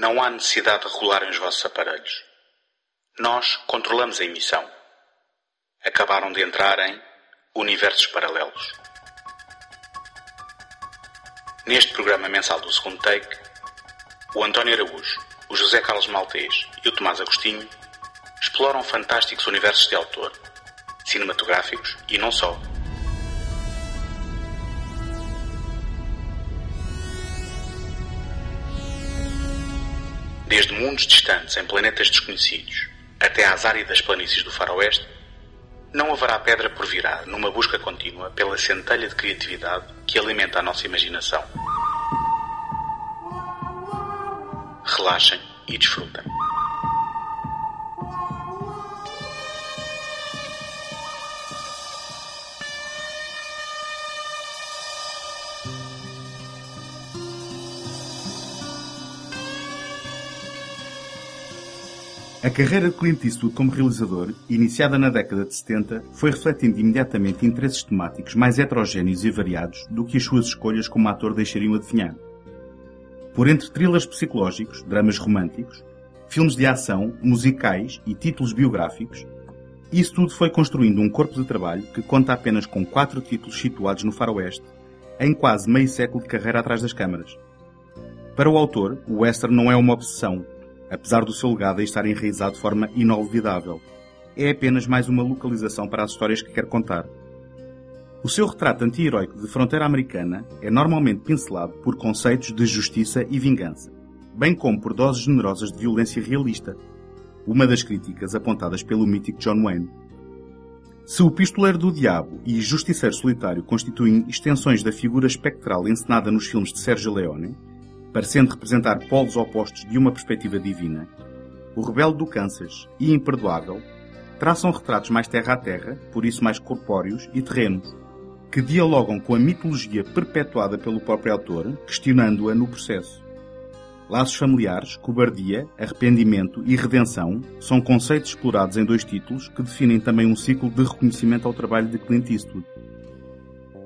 Não há necessidade de regularem os vossos aparelhos. Nós controlamos a emissão. Acabaram de entrar em Universos Paralelos. Neste programa mensal do segundo take, o António Araújo, o José Carlos Maltês e o Tomás Agostinho exploram fantásticos universos de autor, cinematográficos e não só. Desde mundos distantes em planetas desconhecidos até às áridas planícies do faroeste, não haverá pedra por virar numa busca contínua pela centelha de criatividade que alimenta a nossa imaginação. Relaxem e desfrutem. A carreira de Clint Eastwood como realizador, iniciada na década de 70, foi refletindo imediatamente interesses temáticos mais heterogéneos e variados do que as suas escolhas como ator deixariam adivinhar. Por entre thrillers psicológicos, dramas românticos, filmes de ação, musicais e títulos biográficos, Eastwood foi construindo um corpo de trabalho que conta apenas com quatro títulos situados no faroeste, em quase meio século de carreira atrás das câmaras. Para o autor, o western não é uma obsessão, apesar do seu legado estar enraizado de forma inolvidável. É apenas mais uma localização para as histórias que quer contar. O seu retrato anti-heróico de fronteira americana é normalmente pincelado por conceitos de justiça e vingança, bem como por doses generosas de violência realista, uma das críticas apontadas pelo mítico John Wayne. Se o Pistoleiro do Diabo e Justiceiro Solitário constituem extensões da figura espectral encenada nos filmes de Sergio Leone, parecendo representar polos opostos de uma perspectiva divina, o rebelde do Kansas e imperdoável traçam retratos mais terra a terra, por isso mais corpóreos e terrenos, que dialogam com a mitologia perpetuada pelo próprio autor, questionando-a no processo. Laços familiares, cobardia, arrependimento e redenção são conceitos explorados em dois títulos que definem também um ciclo de reconhecimento ao trabalho de Clint Eastwood.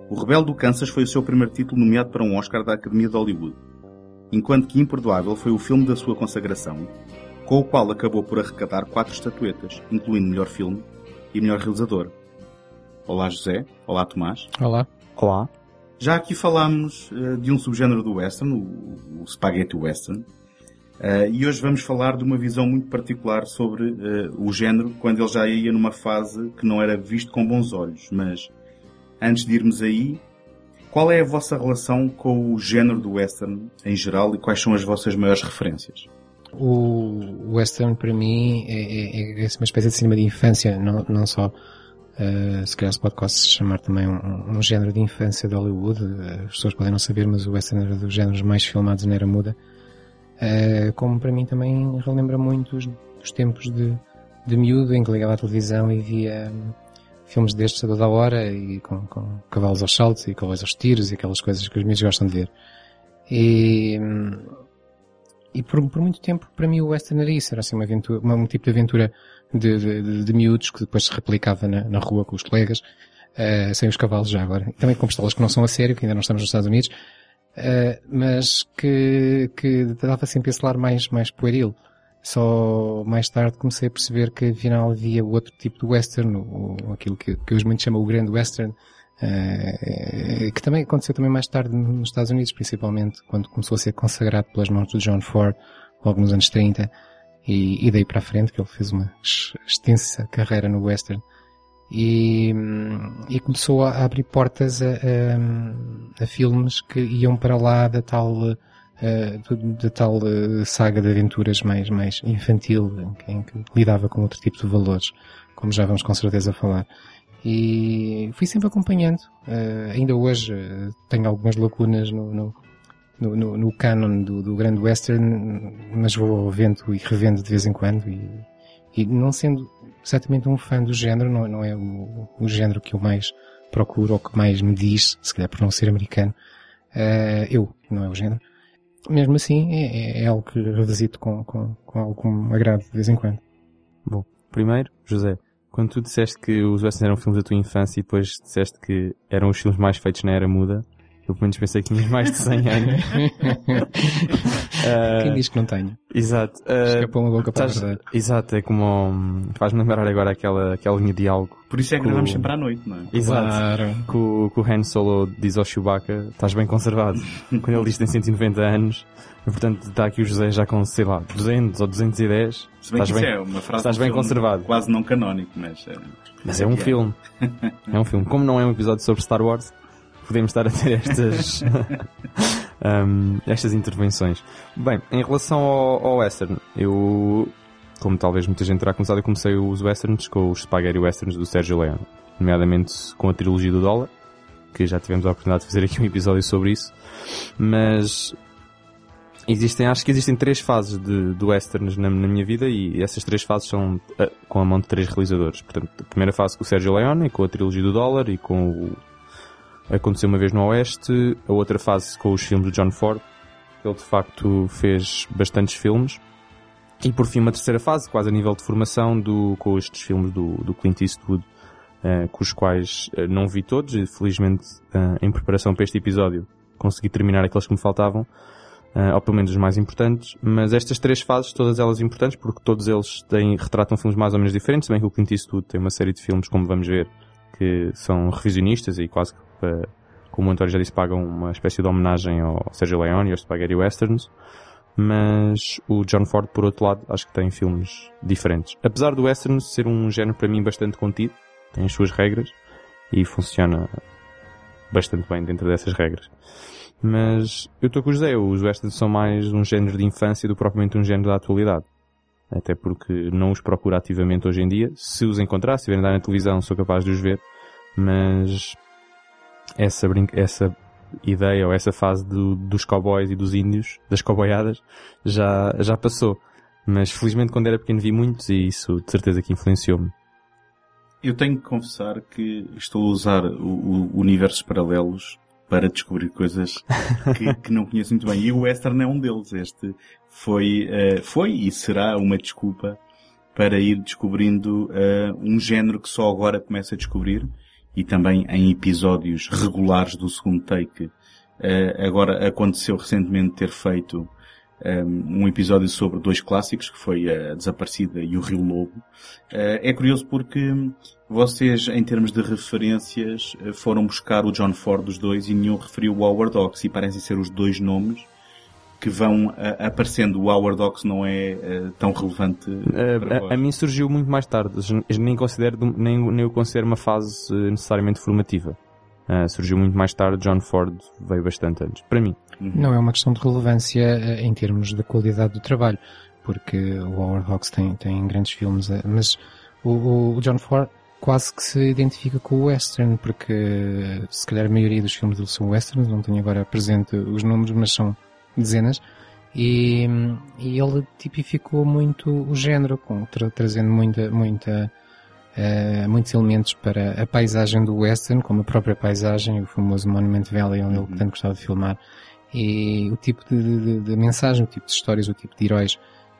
O Rebelde do Kansas foi o seu primeiro título nomeado para um Oscar da Academia de Hollywood enquanto que Imperdoável foi o filme da sua consagração, com o qual acabou por arrecadar quatro estatuetas, incluindo melhor filme e melhor realizador. Olá José, olá Tomás. Olá. Olá. Já aqui falámos uh, de um subgénero do western, o, o spaghetti western, uh, e hoje vamos falar de uma visão muito particular sobre uh, o género quando ele já ia numa fase que não era visto com bons olhos. Mas antes de irmos aí, qual é a vossa relação com o género do western em geral e quais são as vossas maiores referências? O western para mim é, é, é uma espécie de cinema de infância, não, não só Uh, se calhar se pode quase chamar também um, um, género de infância de Hollywood. Uh, as pessoas podem não saber, mas o western era dos géneros mais filmados na era muda. Uh, como para mim também relembra muito os, os tempos de, de miúdo em que ligava a televisão e via filmes destes a toda hora e com, com cavalos aos saltos e cavalos aos tiros e aquelas coisas que os meus gostam de ver. E, e por, por muito tempo, para mim, o western era isso. Era assim uma aventura, um tipo de aventura de, de, de, de miúdos que depois se replicava na, na rua com os colegas, uh, sem os cavalos já agora. E também com pistolas que não são a sério, que ainda não estamos nos Estados Unidos, uh, mas que, que dava sempre esse lar mais, mais pueril. Só mais tarde comecei a perceber que afinal havia outro tipo de western, ou, aquilo que, que hoje muito chama o grande western, uh, que também aconteceu também mais tarde nos Estados Unidos, principalmente quando começou a ser consagrado pelas mãos do John Ford, logo nos anos 30, e, e daí para a frente que ele fez uma extensa carreira no western. E, e começou a abrir portas a, a, a filmes que iam para lá da tal uh, da tal uh, saga de aventuras mais, mais infantil, em que, lidava com outro tipo de valores, como já vamos com certeza falar. E fui sempre acompanhando. Uh, ainda hoje tenho algumas lacunas no, no, no, no, no canon do, do grande western, mas vou vendo e revendo de vez em quando e, e não sendo exatamente um fã do género, não, não é o, o género que eu mais procuro ou que mais me diz, se calhar por não ser americano, uh, eu, não é o género, mesmo assim é, é algo que revisito com, com, com algum agrado de vez em quando. Bom, primeiro, José, quando tu disseste que os westerns eram filmes da tua infância e depois disseste que eram os filmes mais feitos na era muda, Eu pelo menos pensei que tinhas mais de 100 anos. uh, Quem diz que não tenho? Exato. Uh, Escapou uma boca para a verdade. Exato, é como... Faz-me lembrar agora aquela, aquela linha de diálogo. Por isso é que gravamos sempre à noite, não é? Exato. Claro. Que o, que o Han Solo diz ao Chewbacca, estás bem conservado. Quando ele diz que tem 190 anos, e, portanto está aqui o José já com, sei lá, 200 ou 210. Se bem estás bem, é uma frase estás bem conservado. Quase não canónico, mas... Mas é um filme. É um filme. Como não é um episódio sobre Star Wars, podemos estar a ter estas, um, estas intervenções. Bem, em relação ao, ao western, eu, como talvez muita gente terá começado, eu comecei os westerns com os spaghetti westerns do Sergio Leone, nomeadamente com a trilogia do dólar, que já tivemos a oportunidade de fazer aqui um episódio sobre isso, mas existem, acho que existem três fases de, de westerns na, na, minha vida e essas três fases são uh, com a mão de três realizadores. Portanto, a primeira fase com o Sergio Leone, com a trilogia do dólar e com o Aconteceu uma vez no Oeste, a outra fase com os filmes de John Ford. Ele de facto fez bastantes filmes. E por fim uma terceira fase, quase a nível de formação, do, com estes filmes do, do Clint Eastwood, uh, com os quais uh, não vi todos, e felizmente uh, em preparação para este episódio consegui terminar aqueles que me faltavam, ou pelo menos os mais importantes, mas estas três fases, todas elas importantes, porque todos eles têm, retratam filmes mais ou menos diferentes, bem que o Clint Eastwood tem uma série de filmes, como vamos ver, que são revisionistas e quase que para, como o António já disse, pagam uma espécie de homenagem ao Sergio Leone e aos Spaghetti Westerns. Mas o John Ford, por outro lado, acho que tem filmes diferentes. Apesar do western ser um género para mim bastante contido, tem as suas regras e funciona bastante bem dentro dessas regras. Mas eu estou com o José, os westerns são mais um género de infância do que propriamente um género da atualidade. Até porque não os procuro ativamente hoje em dia. Se os encontrar, se dar na televisão, sou capaz de os ver. Mas essa, essa ideia ou essa fase do, dos cowboys e dos índios, das cowboyadas, já, já passou. Mas felizmente quando era pequeno vi muitos e isso de certeza que influenciou-me. Eu tenho que confessar que estou a usar o, o universos paralelos para descobrir coisas que, que, não conheço muito bem. E o western é um deles. Este foi, uh, foi e será uma desculpa para ir descobrindo uh, um género que só agora começa a descobrir e também em episódios regulares do segundo take. Uh, agora aconteceu recentemente ter feito um, um, episódio sobre dois clássicos, que foi a Desaparecida e o Rio Lobo. Uh, é curioso porque vocês, em termos de referências, foram buscar o John Ford dos dois e nenhum referiu o Howard Hawks e parecem ser os dois nomes que vão uh, aparecendo. O Howard Hawks não é uh, tão relevante uh, a, a, mim surgiu muito mais tarde. Nem, considero, nem, nem o considero uma fase necessariamente formativa. surgiu muito mais tarde. John Ford veio bastante antes. Para mim. Uhum. Não é uma questão de relevância em termos da qualidade do trabalho. Porque o Howard Hawks tem, tem grandes filmes, mas o, o John Ford quase que se identifica com o western, porque se calhar a maioria dos filmes dele são westerns, não tenho agora presente os números, mas são dezenas, e, e ele tipificou muito o género, com, tra trazendo muita, muita, uh, muitos elementos para a paisagem do western, como a própria paisagem, o famoso Monument Valley, onde uhum. ele tanto gostava de filmar, e o tipo de, de, de, mensagem, o tipo de histórias, o tipo de heróis.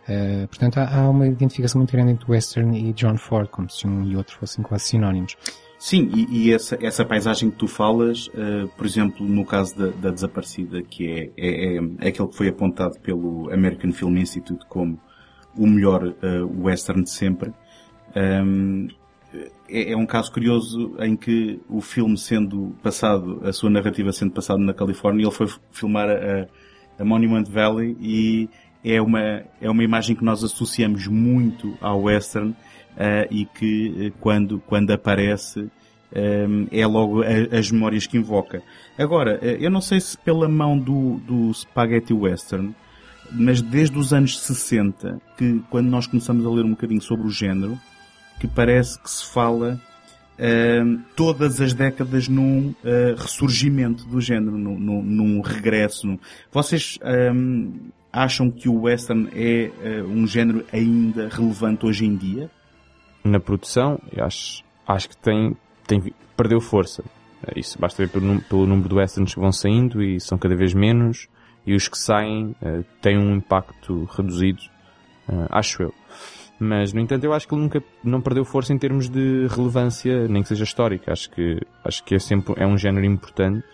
Uh, portanto, há, há, uma identificação muito grande entre Western e John Ford, como se um e outro fossem quase sinónimos. Sim, e, e essa, essa paisagem que tu falas, uh, por exemplo, no caso da, da Desaparecida, que é, é, é, aquele que foi apontado pelo American Film Institute como o melhor uh, western de sempre, um, é, é, um caso curioso em que o filme sendo passado, a sua narrativa sendo passada na Califórnia, ele foi filmar a, a Monument Valley e é uma, é uma imagem que nós associamos muito ao western, uh, e que eh, quando, quando aparece um, eh, é logo a, as memórias que invoca. Agora, eu não sei se pela mão do, do Spaghetti Western, mas desde os anos 60, que quando nós começamos a ler um bocadinho sobre o género, que parece que se fala todas as décadas num uh, ressurgimento do género, num, num, num regresso. Num... Vocês um, acham que o western é uh, um género ainda relevante hoje em dia? Na produção, acho, acho que tem, tem, perdeu força. É isso basta ver pelo, pelo número de westerns que vão saindo e são cada vez menos, e os que saem uh, têm um impacto reduzido, uh, acho eu. Mas, no entanto, eu acho que ele nunca não perdeu força em termos de relevância, nem que seja histórica. Acho que, acho que é sempre, é um género importante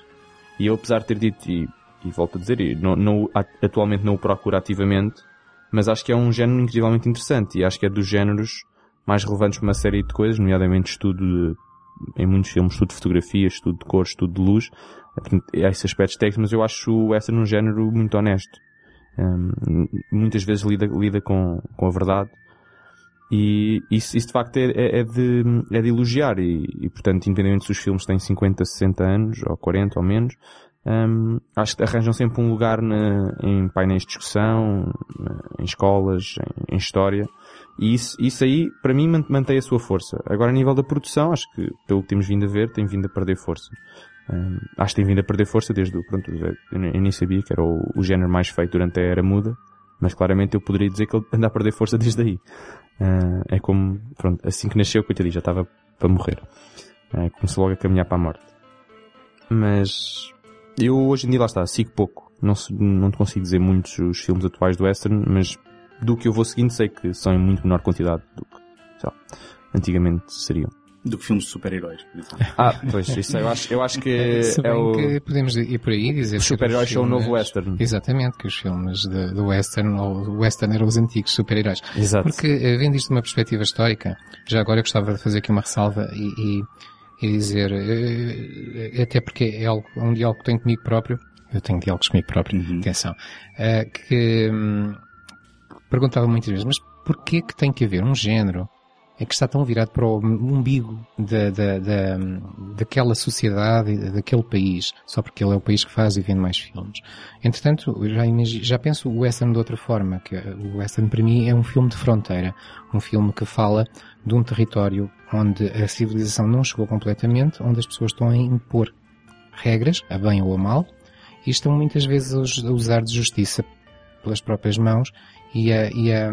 E eu, apesar de ter dito, e, e volto a dizer, não, não, atualmente não o procuro ativamente, mas acho que é um género incrivelmente interessante e acho que é dos géneros mais relevantes para uma série de coisas, nomeadamente estudo de, em muitos filmes, estudo de fotografia, estudo de cor, estudo de luz, é esses aspectos técnicos, mas eu acho o western um género muito honesto. Um, muitas vezes lida, lida com, com a verdade e isso, isso de facto é, é, é, de, é de elogiar e, e, portanto, independentemente se os filmes têm 50, 60 anos, ou 40 ou menos, um, acho que arranjam sempre um lugar na, em painéis de discussão, em escolas, em, em, história. E isso, isso aí, para mim, mantém a sua força. Agora, a nível da produção, acho que, pelo que temos vindo a ver, tem vindo a perder força. Um, acho que tem vindo a perder força desde o, pronto, eu nem sabia que era o, o género mais feito durante a era muda, mas claramente eu poderia dizer que ele anda a perder força desde aí. Uh, é como, pronto, assim que nasceu, coitadinho, já estava para morrer. Uh, começou logo a caminhar para a morte. Mas, eu hoje em dia lá está, sigo pouco. Não, não consigo dizer muitos os filmes atuais do Western, mas do que eu vou seguindo sei que são em muito menor quantidade do que, sei lá, antigamente seriam do que filmes de super-heróis, por exemplo. Ah, pois, isso eu acho, eu acho que Se é o... que podemos ir por aí dizer os super-heróis são o novo western. Exatamente, que os filmes de, do western, ou western eram os antigos super-heróis. Exato. Porque, eh, vendo isto de uma perspectiva histórica, já agora eu gostava de fazer aqui uma ressalva e, e, e dizer, eh, até porque é, algo, um diálogo que tenho comigo próprio, eu tenho diálogos comigo próprio, uhum. atenção, eh, que hum, perguntava muitas vezes, mas porquê que tem que haver um género é que está tão virado para o umbigo da, da, da, daquela sociedade, daquele país, só porque ele é o país que faz e vende mais filmes. Entretanto, já, imagino, já penso o western de outra forma, que o western para mim é um filme de fronteira, um filme que fala de um território onde a civilização não chegou completamente, onde as pessoas estão a impor regras, a bem ou a mal, e estão muitas vezes a usar de justiça pelas próprias mãos e a, e a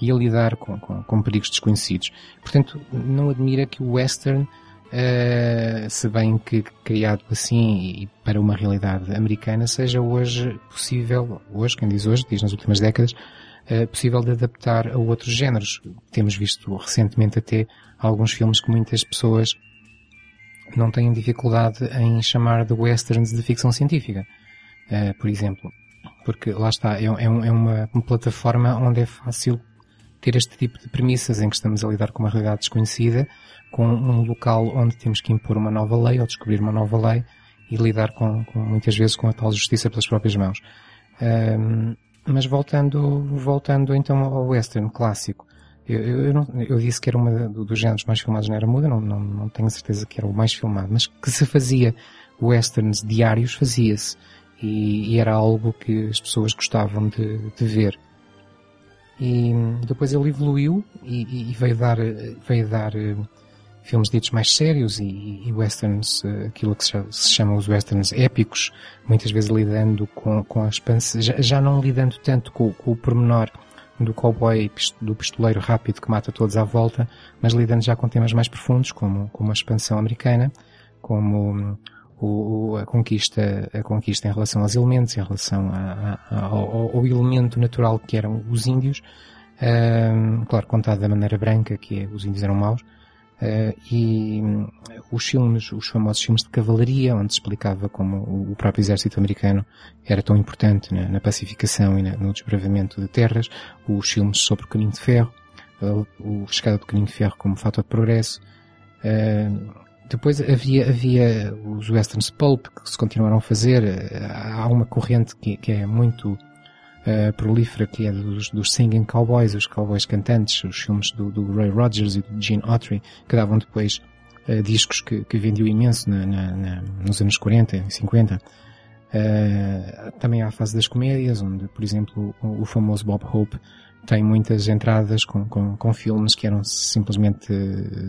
e a lidar com, com, com perigos desconhecidos. Portanto, não admira que o western, uh, se bem que criado assim e para uma realidade americana, seja hoje possível, hoje, quem diz hoje, diz nas últimas décadas, uh, possível de adaptar a outros géneros. Temos visto recentemente até alguns filmes que muitas pessoas não têm dificuldade em chamar de westerns de ficção científica. Uh, por exemplo, porque lá está, é, é, é uma, uma, plataforma onde é fácil ter este tipo de premissas em que estamos a lidar com uma realidade desconhecida, com um local onde temos que impor uma nova lei ou descobrir uma nova lei e lidar com, com muitas vezes com a tal justiça pelas próprias mãos. Um, mas voltando, voltando então ao western clássico, eu, eu, não, eu, disse que era uma dos géneros mais filmados na era muda, não, não, não tenho certeza que era o mais filmado, mas que se fazia westerns diários, fazia-se. E, e, era algo que as pessoas gostavam de, de ver. E depois ele evoluiu e, e veio dar, veio dar uh, filmes ditos mais sérios e, e westerns, uh, aquilo que se, chama os westerns épicos, muitas vezes lidando com, com a expansão, já, já, não lidando tanto com, com o pormenor do cowboy, do pistoleiro rápido que mata todos à volta, mas lidando já com temas mais profundos, como, como a expansão americana, como o, a conquista, a conquista em relação aos elementos, em relação a, a, ao, ao, elemento natural que eram os índios, uh, claro, contado da maneira branca, que é, os índios eram maus, uh, e um, os filmes, os famosos filmes de cavalaria, onde se explicava como o próprio exército americano era tão importante na, na pacificação e na, no desbravamento de terras, os filmes sobre o caminho de ferro, o chegada do caminho de ferro como fator de progresso, uh, depois havia, havia os westerns pulp que se continuaram a fazer. Há uma corrente que, que é muito uh, prolífera que é dos, dos singing cowboys, os cowboys cantantes, os filmes do, do Ray Rogers e do Gene Autry, que davam depois uh, discos que, que vendiam imenso na, na, na, nos anos 40 e 50. Uh, também há a fase das comédias, onde, por exemplo, o, o famoso Bob Hope tem muitas entradas com, com, com filmes que eram simplesmente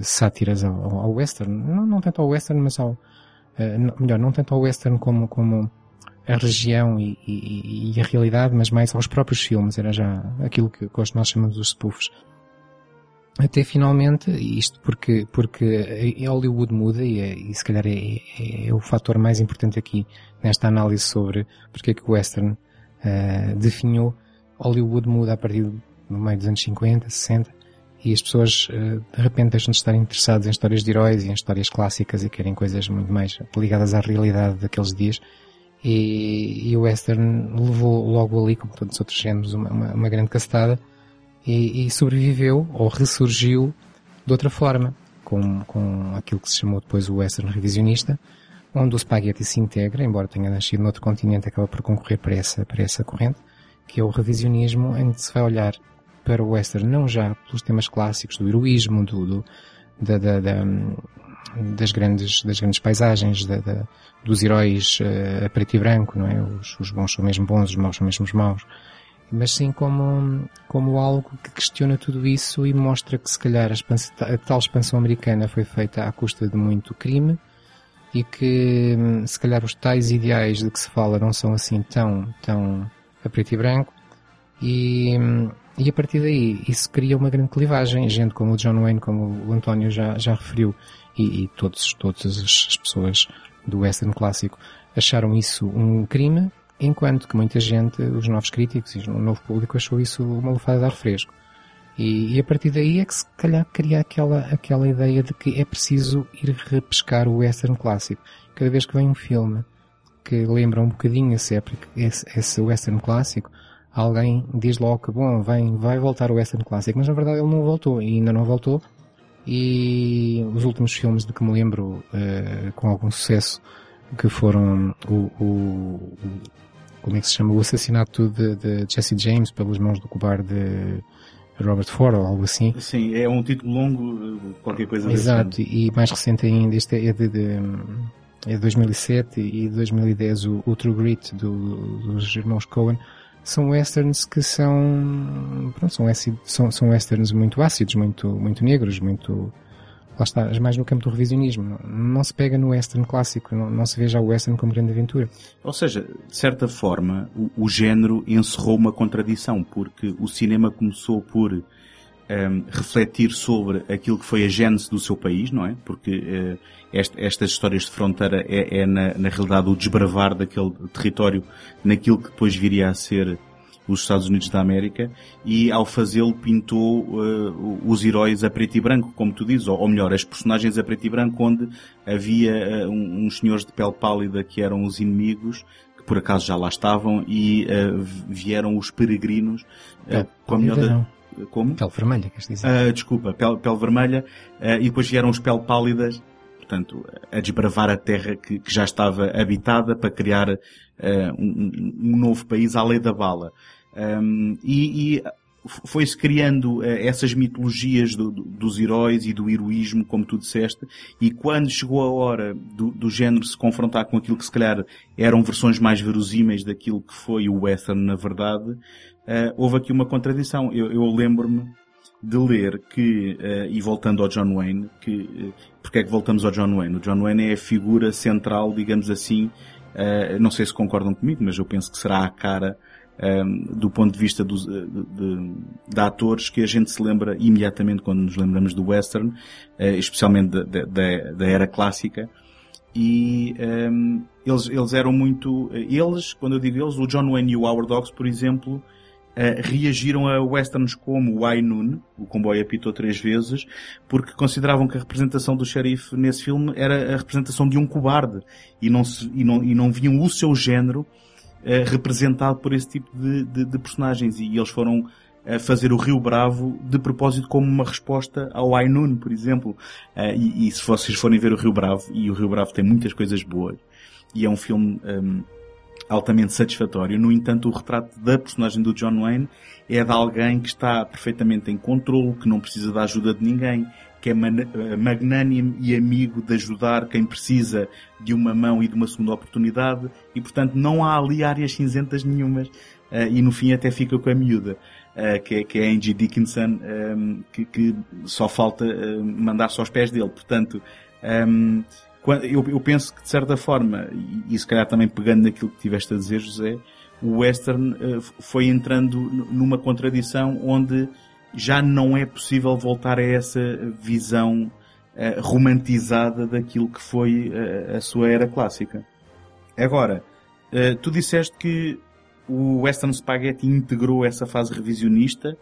sátiras ao, ao western. Não, não tanto ao western, mas ao, uh, melhor, não tanto ao western como, como a região e, e, e, a realidade, mas mais aos próprios filmes. Era já aquilo que, que nós chamamos os spoofs. Até finalmente, isto porque, porque Hollywood muda e, é, e se calhar é, é, é, o fator mais importante aqui nesta análise sobre porque é que o western uh, definiu Hollywood muda a partir no meio dos anos 50, 60, e as pessoas uh, de repente deixam de estar interessadas em histórias de heróis e em histórias clássicas e querem coisas muito mais ligadas à realidade daqueles dias. E, e o western levou logo ali, como todos os outros géneros, uma, uma, uma grande castada e, e, sobreviveu ou ressurgiu de outra forma, com, com aquilo que se chamou depois o western revisionista, onde o spaghetti se integra, embora tenha nascido noutro continente, acaba por concorrer para essa, para essa corrente, que é o revisionismo, em que se vai olhar para o western não já pelos temas clássicos do heroísmo, do, do da, da, da, das grandes, das grandes paisagens, dos heróis uh, a preto e branco, não é? Os, os, bons são mesmo bons, os maus são mesmo maus. Mas sim como, como algo que questiona tudo isso e mostra que se calhar a, a tal expansão americana foi feita à custa de muito crime e que se calhar os tais ideais de que se fala não são assim tão, tão a preto e branco e, e a partir daí isso cria uma grande clivagem. Gente como o John Wayne, como o António já, já referiu, e, e todos, todas as pessoas do western clássico acharam isso um crime, enquanto que muita gente, os novos críticos e o novo público achou isso uma lufada de ar fresco. E, e, a partir daí é que se calhar cria aquela, aquela ideia de que é preciso ir repescar o western clássico. Cada vez que vem um filme que lembra um bocadinho esse, esse, esse western clássico, alguém diz logo que bom, vem, vai voltar o western clássico, mas na verdade ele não voltou e ainda não voltou. E os últimos filmes de que me lembro uh, com algum sucesso que foram o, o, o, como é que se chama? O assassinato de, de Jesse James pelas mãos do cobarde Robert Ford ou algo assim. Sim é um título longo qualquer coisa exato e mais recente ainda este é de, de é de 2007 e 2010 o, o True Grit do, dos irmãos Coen são westerns que são, pronto, são, são, são westerns muito ácidos, muito, muito negros, muito, lá está, mais no campo do revisionismo. Não, não se pega no western clássico, não, não, se vê já o western como grande aventura. Ou seja, de certa forma, o, o género encerrou uma contradição, porque o cinema começou por um, ehm, refletir sobre aquilo que foi a gênese do seu país, não é? Porque uh, este, estas histórias de fronteira é, é na, na, realidade o desbravar daquele território naquilo que depois viria a ser os Estados Unidos da América e ao fazê-lo pintou uh, os heróis a preto e branco, como tu dizes, ou, ou melhor, as personagens a preto e branco onde havia uh, uns senhores de pele pálida que eram os inimigos que por acaso já lá estavam e vieram os peregrinos com a melhor. Como? Pele vermelha, queres dizer? desculpa, pele, pele vermelha e depois vieram os pele pálidas portanto, a desbravar a terra que, que já estava habitada para criar uh, um, um, novo país à lei da bala. Um, e, e foi-se criando uh, essas mitologias do, do, dos heróis e do heroísmo, como tu disseste, e quando chegou a hora do, do género se confrontar com aquilo que se calhar eram versões mais verosímeis daquilo que foi o western na verdade, uh, houve aqui uma contradição. Eu, eu lembro-me de ler que, uh, e voltando ao John Wayne, que, uh, porque é que voltamos ao John Wayne? O John Wayne é a figura central, digamos assim, uh, não sei se concordam comigo, mas eu penso que será a cara um, do ponto de vista dos, de, de, de, atores que a gente se lembra imediatamente quando nos lembramos do western, especialmente da, da, era clássica. E um, eles, eles eram muito, eles, quando eu digo eles, o John Wayne e o Howard Hawks, por exemplo, uh, reagiram a westerns como o Noon, o comboio apitou três vezes, porque consideravam que a representação do xerife nesse filme era a representação de um cobarde e não, se, e não, e não viam o seu género uh, representado por esse tipo de, de, de personagens e eles foram a fazer o Rio Bravo de propósito como uma resposta ao Ainun, por exemplo. Uh, e, e, se vocês forem ver o Rio Bravo, e o Rio Bravo tem muitas coisas boas, e é um filme um, altamente satisfatório. No entanto, o retrato da personagem do John Wayne é de alguém que está perfeitamente em controle, que não precisa da ajuda de ninguém, que é eh, magnânimo e amigo de ajudar quem precisa de uma mão e de uma segunda oportunidade e, portanto, não há ali áreas cinzentas nenhumas uh, e no fim até fica com a miúda. Uh, que, é, que é Angie Dickinson, ehm, que, só falta mandar-se aos pés dele. Portanto, ehm, eu, eu penso que de certa forma, e, e se calhar também pegando naquilo que tiveste a dizer, José, o western uh, foi entrando numa contradição onde já não é possível voltar a essa visão uh, romantizada daquilo que foi uh, a sua era clássica. Agora, tu disseste que o Western Spaghetti integrou essa fase revisionista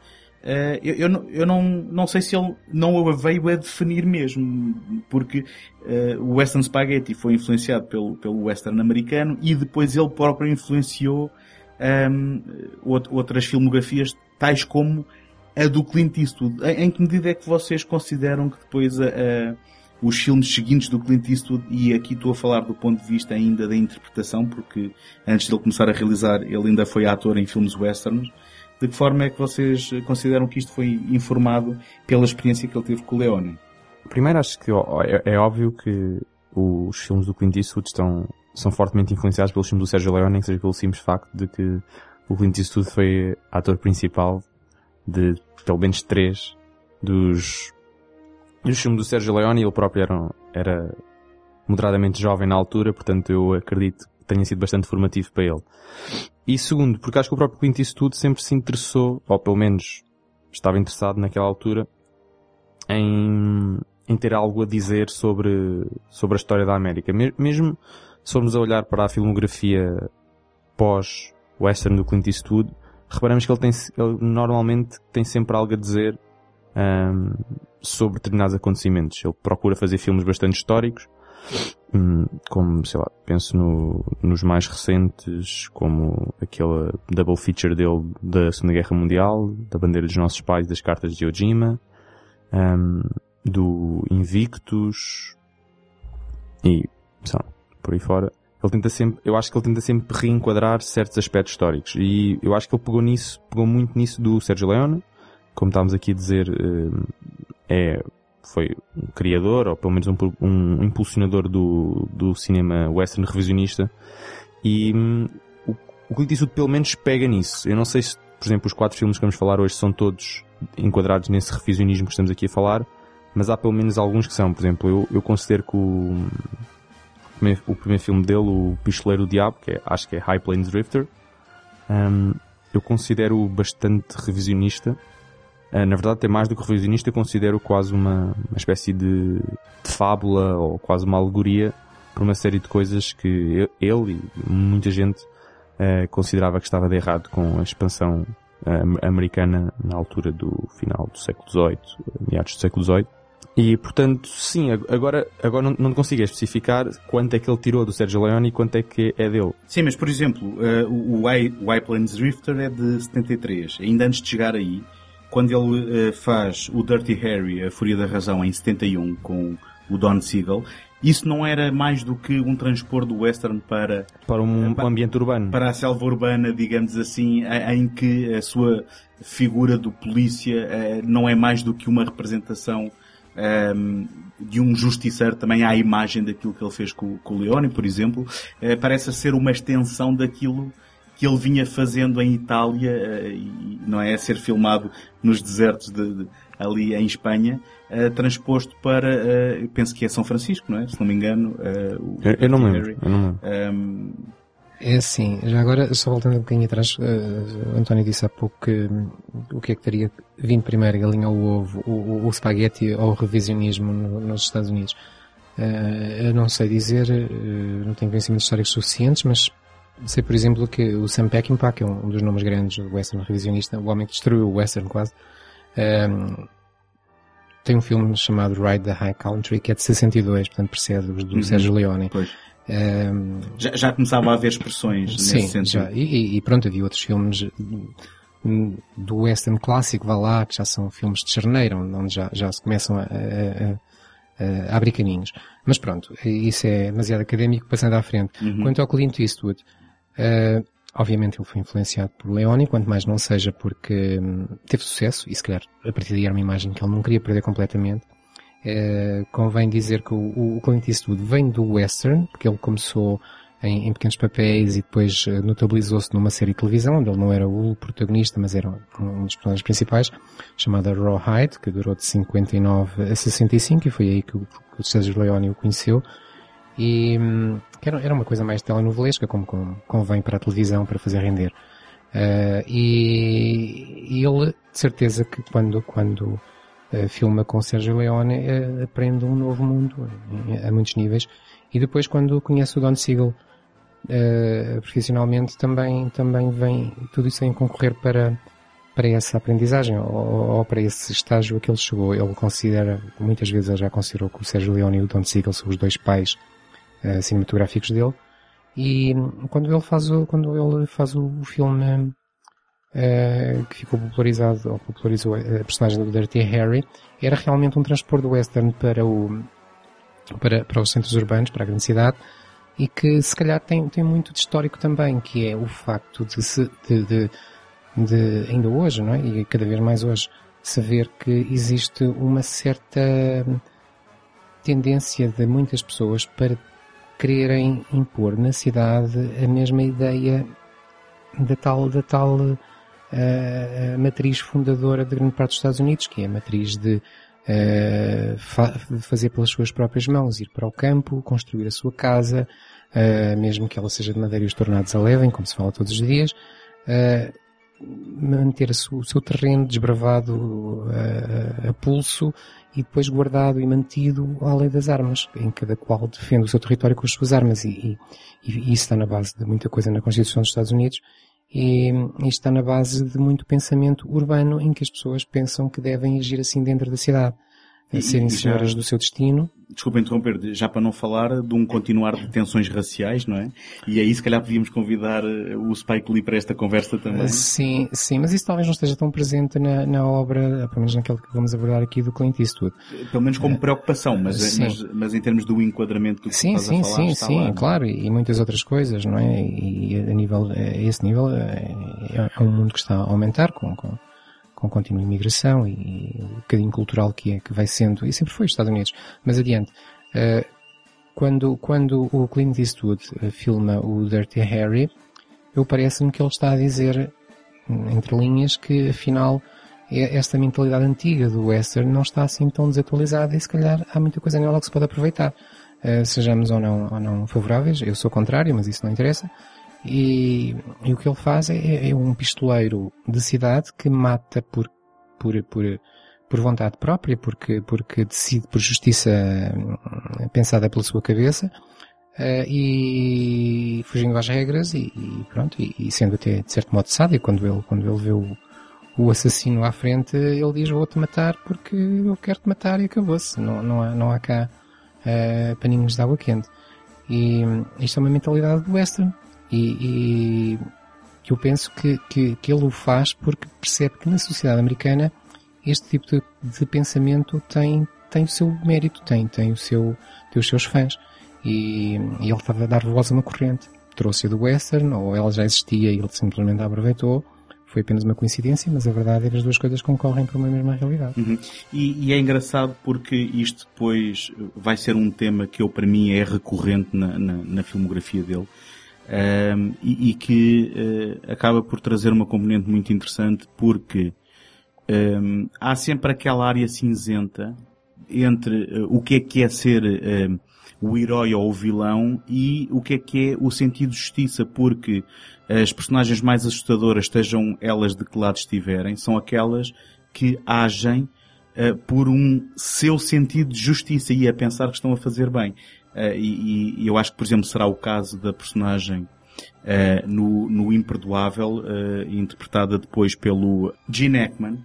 Uh, eu, eu, não, não, sei se ele não a veio a definir mesmo, porque uh, o Western Spaghetti foi influenciado pelo, pelo Western americano e depois ele próprio influenciou um, outras filmografias, tais como a do Clint Eastwood. Em, em que medida é que vocês consideram que depois a, a, os filmes seguintes do Clint Eastwood, e aqui estou a falar do ponto de vista ainda da interpretação, porque antes de ele começar a realizar, ele ainda foi ator em filmes westerns, de que forma é que vocês consideram que isto foi informado pela experiência que ele teve com o Leone? Primeiro acho que é, é óbvio que os filmes do Clint Eastwood estão, são fortemente influenciados pelos filmes do Sergio Leone, seja pelo simples facto de que o Clint Eastwood foi ator principal de pelo menos três dos, dos filmes do Sergio Leone e ele próprio era, era moderadamente jovem na altura, portanto eu acredito que tenha sido bastante formativo para ele. E segundo, porque acho que o próprio Clint Eastwood sempre se interessou, ou pelo menos estava interessado naquela altura, em, em ter algo a dizer sobre, sobre a história da América. Mesmo se formos a olhar para a filmografia pós-western do Clint Eastwood, reparamos que ele, tem, ele normalmente tem sempre algo a dizer um, sobre determinados acontecimentos. Ele procura fazer filmes bastante históricos, como, sei lá, penso no, nos mais recentes, como aquele double feature dele da Segunda Guerra Mundial, da bandeira dos nossos pais, das cartas de Ojima, um, do Invictus, e, lá, por aí fora. Ele tenta sempre, eu acho que ele tenta sempre reenquadrar certos aspectos históricos. E eu acho que ele pegou nisso, pegou muito nisso do Sérgio Leone. Como estávamos aqui a dizer, eh, é, foi um criador, ou pelo menos um, um impulsionador do, do cinema western revisionista. E um, o, o Clint Eastwood pelo menos pega nisso. Eu não sei se, por exemplo, os quatro filmes que vamos falar hoje são todos enquadrados nesse revisionismo que estamos aqui a falar, mas há pelo menos alguns que são. Por exemplo, eu, eu considero que o, primeiro, o primeiro filme dele, o Pistoleiro do Diabo, que é, acho que é High Plains Drifter, um, eu considero bastante revisionista. Uh, na verdade, até mais do que revisionista, eu considero quase uma, uma espécie de, de fábula ou quase uma alegoria por uma série de coisas que ele e muita gente uh, considerava que estava de errado com a expansão uh, americana na altura do final do século XVIII, meados do século XVIII. E, portanto, sim, agora, agora não, não consigo especificar quanto é que ele tirou do Sergio Leone e quanto é que é dele. Sim, mas, por exemplo, uh, o, I, o iPlanes Drifter é de 73. Ainda antes de chegar aí, quando ele uh, faz o Dirty Harry, A Fúria da Razão, em 71, com o Don Siegel, isso não era mais do que um transpor do western para para um, para, ambiente urbano. para a selva urbana digamos assim em que a sua figura do polícia eh, não é mais do que uma representação um, ehm, de um justiceiro também à imagem daquilo que ele fez com, com o Leone, por exemplo, parece ser uma extensão daquilo que ele vinha fazendo em Itália, uh, e não é ser filmado nos desertos de, de, ali em Espanha, uh, transposto para, penso que é São Francisco, não é? Se não me engano. O, eu, eu, não lembro, eu não lembro. Um, ehm, é assim, já agora, só voltando um bocadinho atrás, uh, o António disse há pouco que um, o que é que teria vindo primeiro, a galinha ou o ovo, o, o, o spaghetti ou o revisionismo no, nos Estados Unidos. Uh, eu não sei dizer, uh, não tenho conhecimentos históricos suficientes, mas sei, por exemplo, que o Sam Peckinpah, que é um, dos nomes grandes do western revisionista, o homem que destruiu o western quase, um, tem um filme chamado Ride the High Country, que é de 62, portanto precede do, do uhum. Sérgio Leone. Pois. Um, já, já começava a haver expressões sim, nesse sentido. Já. E, e, pronto, havia outros filmes do western clássico, vá lá, que já são filmes de charneira, onde já, já se começam a, a, a, a abrir caminhos. Mas pronto, isso é demasiado académico, passando à frente. Uhum. Quanto ao Clint Eastwood, uh, obviamente ele foi influenciado por Leone, quanto mais não seja porque um, teve sucesso, e se calhar a partir daí era uma imagem que ele não queria perder completamente. Uh, convém dizer que o, o Clint Eastwood vem do western, porque ele começou em, em pequenos papéis e depois uh, notabilizou-se numa série de televisão, onde ele não era o protagonista, mas era um dos personagens principais, chamada Rawhide, que durou de 59 a 65 e foi aí que o, o Sérgio Leone o conheceu. E um, era, era uma coisa mais telenovelesca, como, convém para a televisão, para fazer render. Uh, e, e ele, de certeza que quando, quando uh, filma com Sérgio Leone, uh, aprende um novo mundo a muitos níveis. E depois quando conhece o Don Siegel profissionalmente também, também vem tudo isso em concorrer para, para essa aprendizagem ou, ou, para esse estágio a que ele chegou. Ele considera, muitas vezes ele já considerou que o Sérgio Leone e o Don Siegel são os dois pais uh, cinematográficos dele. E quando ele faz o, quando ele faz o, filme uh, que ficou popularizado, ou popularizou a personagem do Dirty Harry, era realmente um transporte do western para o, para, para os centros urbanos, para a grande cidade, e que se calhar tem, tem muito de histórico também, que é o facto de, se, de, de, de ainda hoje, não é? E cada vez mais hoje, saber que existe uma certa tendência de muitas pessoas para quererem impor na cidade a mesma ideia da tal, da tal uh, matriz fundadora de grande parte dos Estados Unidos, que é a matriz de uh, fa fazer pelas suas próprias mãos, ir para o campo, construir a sua casa, uh, mesmo que ela seja de madeira e os tornados a levem, como se fala todos os dias, manter o seu terreno desbravado a, a pulso e depois guardado e mantido à lei das armas, em cada qual defende o seu território com as suas armas e, e, e isso está na base de muita coisa na Constituição dos Estados Unidos e, e está na base de muito pensamento urbano em que as pessoas pensam que devem agir assim dentro da cidade a serem senhoras do seu destino. Desculpa interromper, já para não falar de um continuar de tensões raciais, não é? E aí se calhar podíamos convidar eh, o Spike Lee para esta conversa também. Sim, sim, mas isso talvez não esteja tão presente na, na obra, pelo menos naquela que vamos abordar aqui do Clint Eastwood. Pelo menos como preocupação, mas, mas, mas, em termos do enquadramento do que sim, sim, a falar, sim, sim, lá, é? claro, e muitas outras coisas, não é? E a nível, a esse nível é, é um mundo que está a aumentar com, com com contínua imigração e o bocadinho cultural que é, que vai sendo, e sempre foi os Estados Unidos. Mas adiante, uh, quando, quando o Clint Eastwood uh, filma o Dirty Harry, eu parece-me que ele está a dizer, entre linhas, que afinal esta mentalidade antiga do western não está assim tão desatualizada e se calhar há muita coisa nela que se pode aproveitar. Uh, sejamos ou não, ou não favoráveis, eu sou contrário, mas isso não interessa. E, e o que ele faz é, é, um pistoleiro de cidade que mata por, por, por, por vontade própria, porque, porque decide por justiça hum, pensada pela sua cabeça, uh, e fugindo às regras e, e pronto, e, e, sendo até de certo modo sádio quando ele, quando ele vê o, o assassino à frente, ele diz vou-te matar porque eu quero-te matar e acabou-se. Não, não, há, não há cá uh, paninhos de água quente. E hum, isto é uma mentalidade do western. E, e eu penso que, que, que, ele o faz porque percebe que na sociedade americana este tipo de, de pensamento tem, tem o seu mérito, tem, tem, o seu, tem os seus fãs. E, e ele estava a dar voz a uma corrente. Trouxe-a do western, ou ela já existia e ele simplesmente a aproveitou. Foi apenas uma coincidência, mas a verdade é que as duas coisas concorrem para uma mesma realidade. Uhum. E, e, é engraçado porque isto depois vai ser um tema que eu, para mim, é recorrente na, na, na filmografia dele um, e, e, que uh, acaba por trazer uma componente muito interessante porque um, há sempre aquela área cinzenta entre uh, o que é que é ser uh, o herói ou o vilão e o que é que é o sentido de justiça, porque as personagens mais assustadoras, estejam elas de que lado estiverem, são aquelas que agem por um seu sentido de justiça e a pensar que estão a fazer bem. Uh, e, e, eu acho que, por exemplo, será o caso da personagem uh, no, no Imperdoável, uh, interpretada depois pelo Gene Hackman,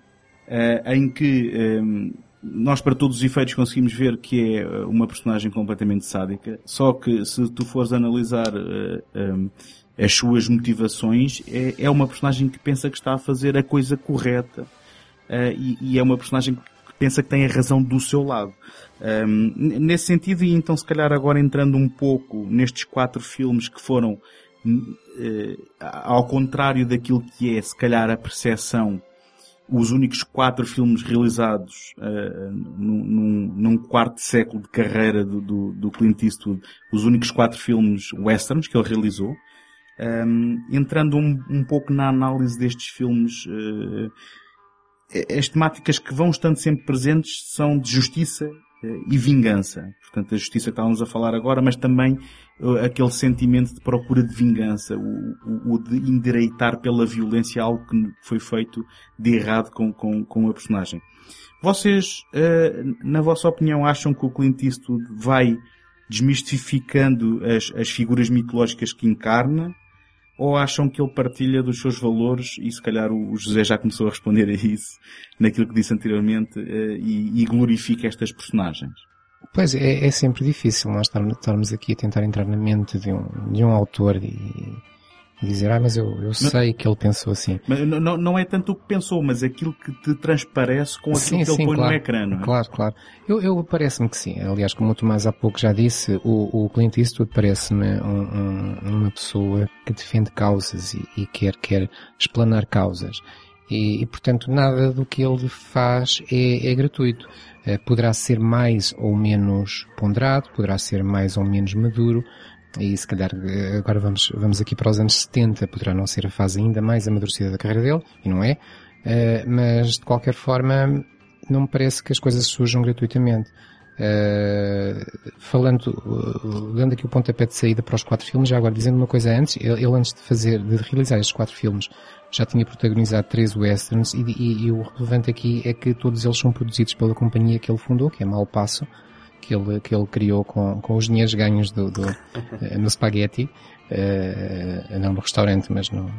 em que um, nós, para todos os efeitos, conseguimos ver que é uma personagem completamente sádica. Só que, se tu fores analisar um, as suas motivações, é, é, uma personagem que pensa que está a fazer a coisa correta. E, e é uma personagem que pensa que tem a razão do seu lado. Um, nesse sentido, e então se calhar agora entrando um pouco nestes quatro filmes que foram uh, ao contrário daquilo que é se calhar a percepção, os únicos quatro filmes realizados uh, num, num, quarto século de carreira do, do, do, Clint Eastwood, os únicos quatro filmes westerns que ele realizou. Um, entrando um, um, pouco na análise destes filmes, uh, as temáticas que vão estando sempre presentes são de justiça e vingança. Portanto, a justiça que estávamos a falar agora, mas também uh, aquele sentimento de procura de vingança, o, o, o, de endireitar pela violência algo que foi feito de errado com, com, com a personagem. Vocês, uh, na vossa opinião, acham que o Clint Eastwood vai desmistificando as, as figuras mitológicas que encarna? Ou acham que ele partilha dos seus valores e se calhar o José já começou a responder a isso naquilo que disse anteriormente uh, e, glorifica estas personagens? Pois é, é sempre difícil nós estarmos, aqui a tentar entrar na mente de um, de um autor e, dizer, ah, mas eu, eu sei que ele pensou assim. Mas não, não é tanto o que pensou, mas aquilo que te transparece com aquilo sim, que sim, ele põe claro, no ecrã, não é? Claro, claro. Eu, eu parece-me que sim. Aliás, como o Tomás há pouco já disse, o, o Clint Eastwood parece-me um, um, uma pessoa que defende causas e, e quer, quer explanar causas. E, e, portanto, nada do que ele faz é, é gratuito. Uh, poderá ser mais ou menos ponderado, poderá ser mais ou menos maduro, e se calhar eh, agora vamos, vamos aqui para os anos 70, poderá não ser a fase ainda mais amadurecida da carreira dele, e não é, uh, mas de qualquer forma não me parece que as coisas surjam gratuitamente. Uh, falando, uh, dando aqui o pontapé de saída para os quatro filmes, já agora dizendo uma coisa antes, ele, ele antes de fazer, de realizar estes quatro filmes, já tinha protagonizado três westerns e, e, e, o relevante aqui é que todos eles são produzidos pela companhia que ele fundou, que é Malpasso, que ele, que ele criou com, com os dinheiros ganhos do, do eh, no Spaghetti, uh, não no restaurante, mas no,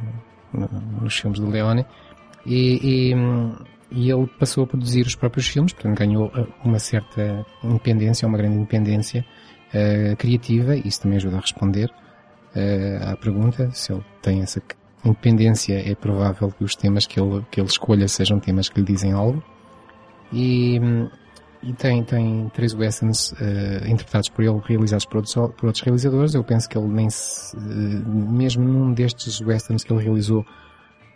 no, nos filmes do Leone. E, e, e, ele passou a produzir os próprios filmes, portanto ganhou eh, uma certa independência, uma grande independência uh, criativa, isso também ajuda a responder uh, à pergunta, se ele tem essa independência, é provável que os temas que ele, que ele escolha sejam temas que lhe dizem algo. E, e tem, tem três westerns uh, interpretados por ele, realizados por outros, por outros realizadores. Eu penso que ele nem se, uh, mesmo num destes westerns que ele realizou,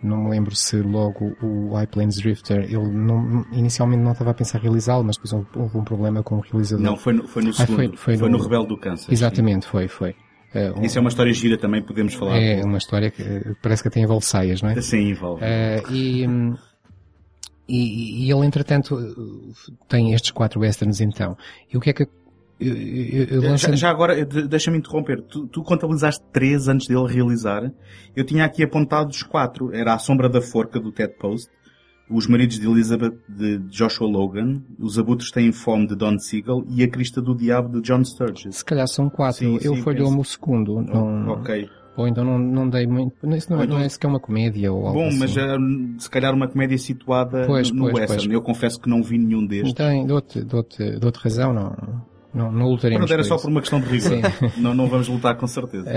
não me lembro se logo o High Plains Drifter, ele não, inicialmente não estava a pensar realizá-lo, mas depois houve um problema com o realizador. Não, foi no, foi no segundo, ah, foi, foi, foi no, no Rebelde do Câncer. Exatamente, sim. foi, foi. Uh, um, Isso é uma história gira também, podemos falar. É uma história que parece que tem envolve saias, não é? Sim, envolve. Uh, e, um, e, e, ele, entretanto, tem estes quatro westerns então. E o que é que eu, eu, eu já, já, agora, deixa-me interromper. Tu, tu, contabilizaste três antes dele realizar. Eu tinha aqui apontado os quatro. Era A Sombra da Forca, do Ted Post. Os Maridos de Elizabeth, de Joshua Logan. Os Abutres Têm Fome, de Don Siegel. E A Crista do Diabo, de John Sturges. Se calhar são quatro. Sim, eu falhou-me o segundo. Não... Ok. Ou então não, não dei muito. Isso não, então, não é sequer uma comédia ou algo Bom, assim. mas uh, se calhar uma comédia situada pois, no pois, Western. Pois. Eu confesso que não vi nenhum destes. Tem, dou-te, dou-te, dou-te razão, não, não, não lutaremos. Não, era só por uma questão de rigor. não, não vamos lutar com certeza.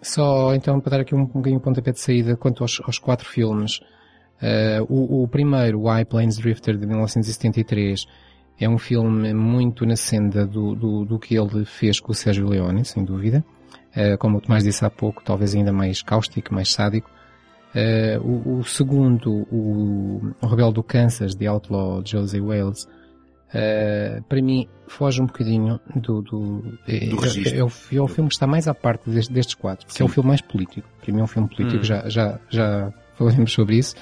Só então para dar aqui um, um bocadinho de pontapé de saída quanto aos, aos quatro filmes. Uh, o, o, primeiro, o High Plains Drifter de 1973, é um filme muito na senda do, do, do que ele fez com o Sérgio Leone, sem dúvida. Uh, como o Tomás disse há pouco, talvez ainda mais cáustico, mais sádico. Uh, o, o, segundo, o, o Rebelde do Kansas, de Outlaw Jose Wales, uh, para mim foge um bocadinho do, do, do é, é, o, é, o, filme que está mais à parte destes, destes quatro, porque Sim. é um filme mais político. Para mim é um filme político, hum. já, já, já falaremos sobre isso.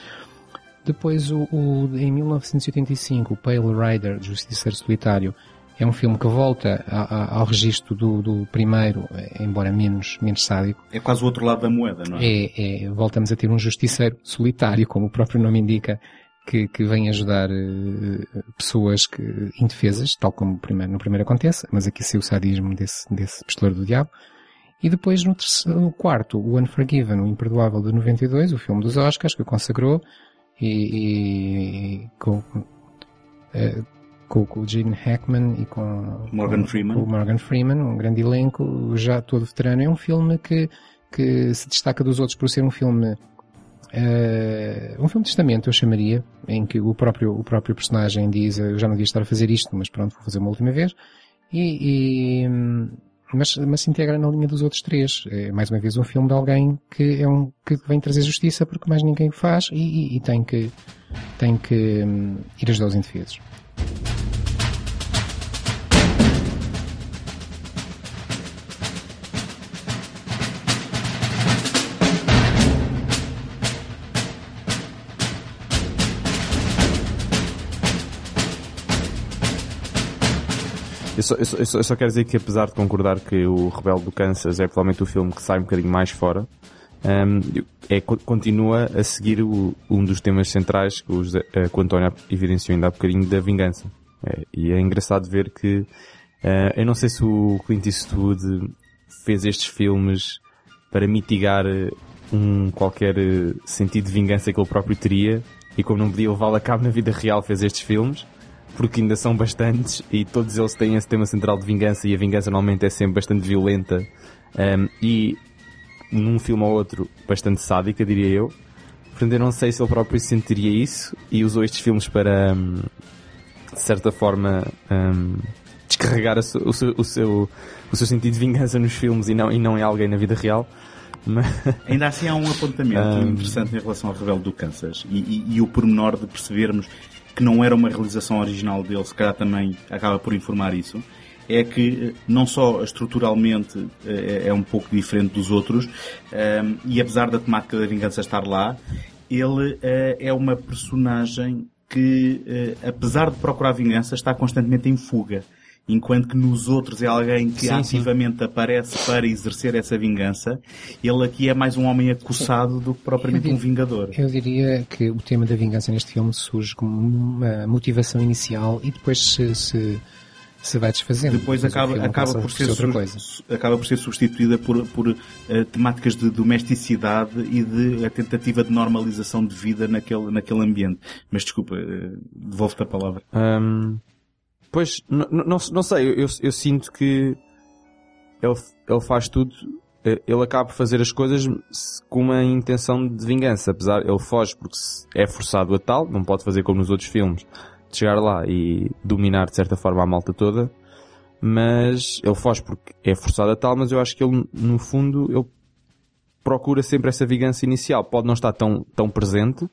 Depois o, o, em 1985, o Pale Rider, Justiceiro Solitário, é um filme que volta a, a, ao registro do, do, primeiro, embora menos, menos sádico. É quase o outro lado da moeda, não é? É, é voltamos a ter um justiceiro solitário, como o próprio nome indica, que, que vem ajudar uh, pessoas que, indefesas, tal como primeiro, no primeiro acontece, mas aqui saiu o sadismo desse, desse pistoleiro do diabo. E depois no, terceiro, no quarto, o Unforgiven, o Imperdoável de 92, o filme dos Oscars, que o consagrou, e, e com, uh, com, com o Gene Hackman e com Morgan Freeman. Com o Morgan Freeman, um grande elenco, já todo veterano. É um filme que, que se destaca dos outros por ser um filme Uh, um filme de testamento, eu chamaria, em que o próprio, o próprio personagem diz, eu já não devia estar a fazer isto, mas pronto, vou fazer uma última vez. E, e mas, mas se integra na linha dos outros três. É mais uma vez um filme de alguém que é um, que vem trazer justiça porque mais ninguém o faz e, e, e tem que, tem que um, ir ajudar os indefesos. Eu só, eu, só, eu só, quero dizer que apesar de concordar que o Rebelde do Kansas é provavelmente o filme que sai um bocadinho mais fora, um, é, continua a seguir o, um dos temas centrais que o, José, eh, que o António evidenciou ainda há bocadinho da vingança. É, e é engraçado ver que uh, eu não sei se o Clint Eastwood fez estes filmes para mitigar eh, um qualquer sentido de vingança que ele próprio teria e como não podia levá-lo a cabo na vida real fez estes filmes porque ainda são bastantes e todos eles têm esse tema central de vingança e a vingança normalmente é sempre bastante violenta um, e num filme ou outro bastante sádica diria eu. Portanto eu não sei se ele próprio sentiria isso e usou estes filmes para um, de certa forma um, descarregar o seu, o, seu, o, seu, o seu sentido de vingança nos filmes e não, e não em alguém na vida real mas... Ainda assim há um apontamento um... interessante em relação ao Rebelde do Kansas e, e, e o pormenor de percebermos que não era uma realização original dele, se calhar também acaba por informar isso, é que não só estruturalmente é, é um pouco diferente dos outros, e apesar da temática da vingança estar lá, ele é uma personagem que, apesar de procurar vingança, está constantemente em fuga enquanto que nos outros é alguém que sim, ativamente sim. aparece para exercer essa vingança, ele aqui é mais um homem acossado sim. do que propriamente diria, um vingador. Eu diria que o tema da vingança neste filme surge como uma motivação inicial e depois se, se se vai desfazendo. Depois acaba, acaba, por ser, outra coisa. acaba por ser substituída por, por uh, temáticas de domesticidade e de a tentativa de normalização de vida naquele, naquele ambiente. Mas desculpa, uh, devolvo-te a palavra. Um, Pois, não, sei, eu, eu sinto que ele, ele faz tudo, eh, ele acaba por fazer as coisas com uma intenção de vingança, apesar, ele foge porque é forçado a tal, não pode fazer como nos outros filmes, de chegar lá e dominar de certa forma a malta toda, mas ele foge porque é forçado a tal, mas eu acho que ele, no fundo, ele procura sempre essa vingança inicial. Pode não estar tão, tão presente,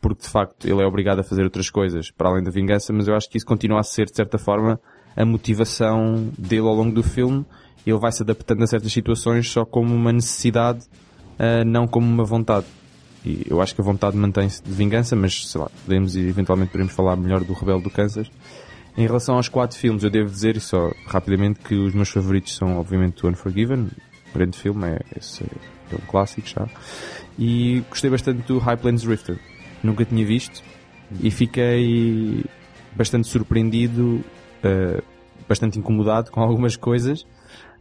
porque de facto ele é obrigado a fazer outras coisas para além da vingança, mas eu acho que isso continua a ser de certa forma a motivação dele ao longo do filme. Ele vai se adaptando a certas situações só como uma necessidade, uh, não como uma vontade. E eu acho que a vontade mantém-se de vingança, mas sei lá, podemos e eventualmente podemos falar melhor do Rebelde do Kansas. Em relação aos quatro filmes, eu devo dizer, só rapidamente, que os meus favoritos são obviamente o Unforgiven, grande filme, é, esse é um clássico já. E gostei bastante do High Plains Drifter nunca tinha visto e fiquei bastante surpreendido, uh, bastante incomodado com algumas coisas.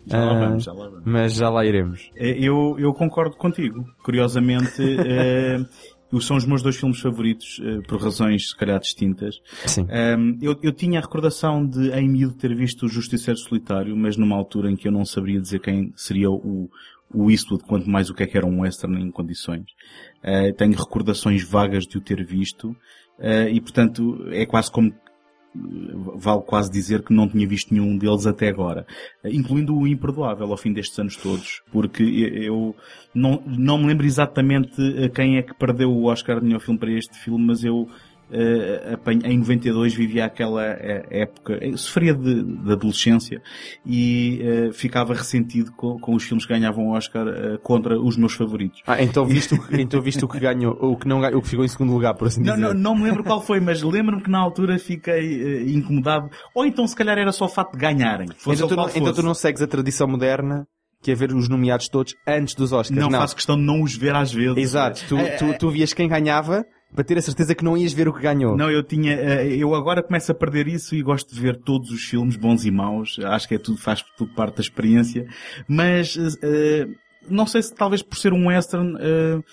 Já lá vamos, já lá vamos. Mas já lá iremos. Eh, eu, eu concordo contigo. Curiosamente, uh, são os meus dois filmes favoritos, uh, por razões se calhar distintas. Sim. Um, eu, eu tinha a recordação de em miúdo ter visto o Justiceiro Solitário, mas numa altura em que eu não saberia dizer quem seria o, o Eastwood, quanto mais o que é que era um western em condições. Uh, tenho recordações vagas de o ter visto. Uh, e, portanto, é quase como vale quase dizer que não tinha visto nenhum deles até agora, incluindo o Imperdoável ao fim destes anos todos, porque eu não, não me lembro exatamente quem é que perdeu o Oscar de melhor filme para este filme, mas eu em 92 vivia aquela eh, época, sofria de, de adolescência e uh, ficava ressentido com, com, os filmes que ganhavam Oscar uh, contra os meus favoritos. Ah, então viste, o que, então viste o que ganhou, o que não o que ficou em segundo lugar, por assim não, dizer. Não, não me lembro qual foi, mas lembro-me que na altura fiquei incomodado. Ou então se calhar era só o facto de ganharem. Então tu, não, então tu não segues a tradição moderna que é ver os nomeados todos antes dos Oscars. Não, não. faço questão de não os ver às vezes. Exato. Tu, tu, tu vias quem ganhava para ter a certeza que não ias ver o que ganhou. Não, eu tinha, eh, eu agora começo a perder isso e gosto de ver todos os filmes, bons e maus. Acho que é tudo, faz tudo parte da experiência. Mas, uh, não sei se talvez por ser um western, uh,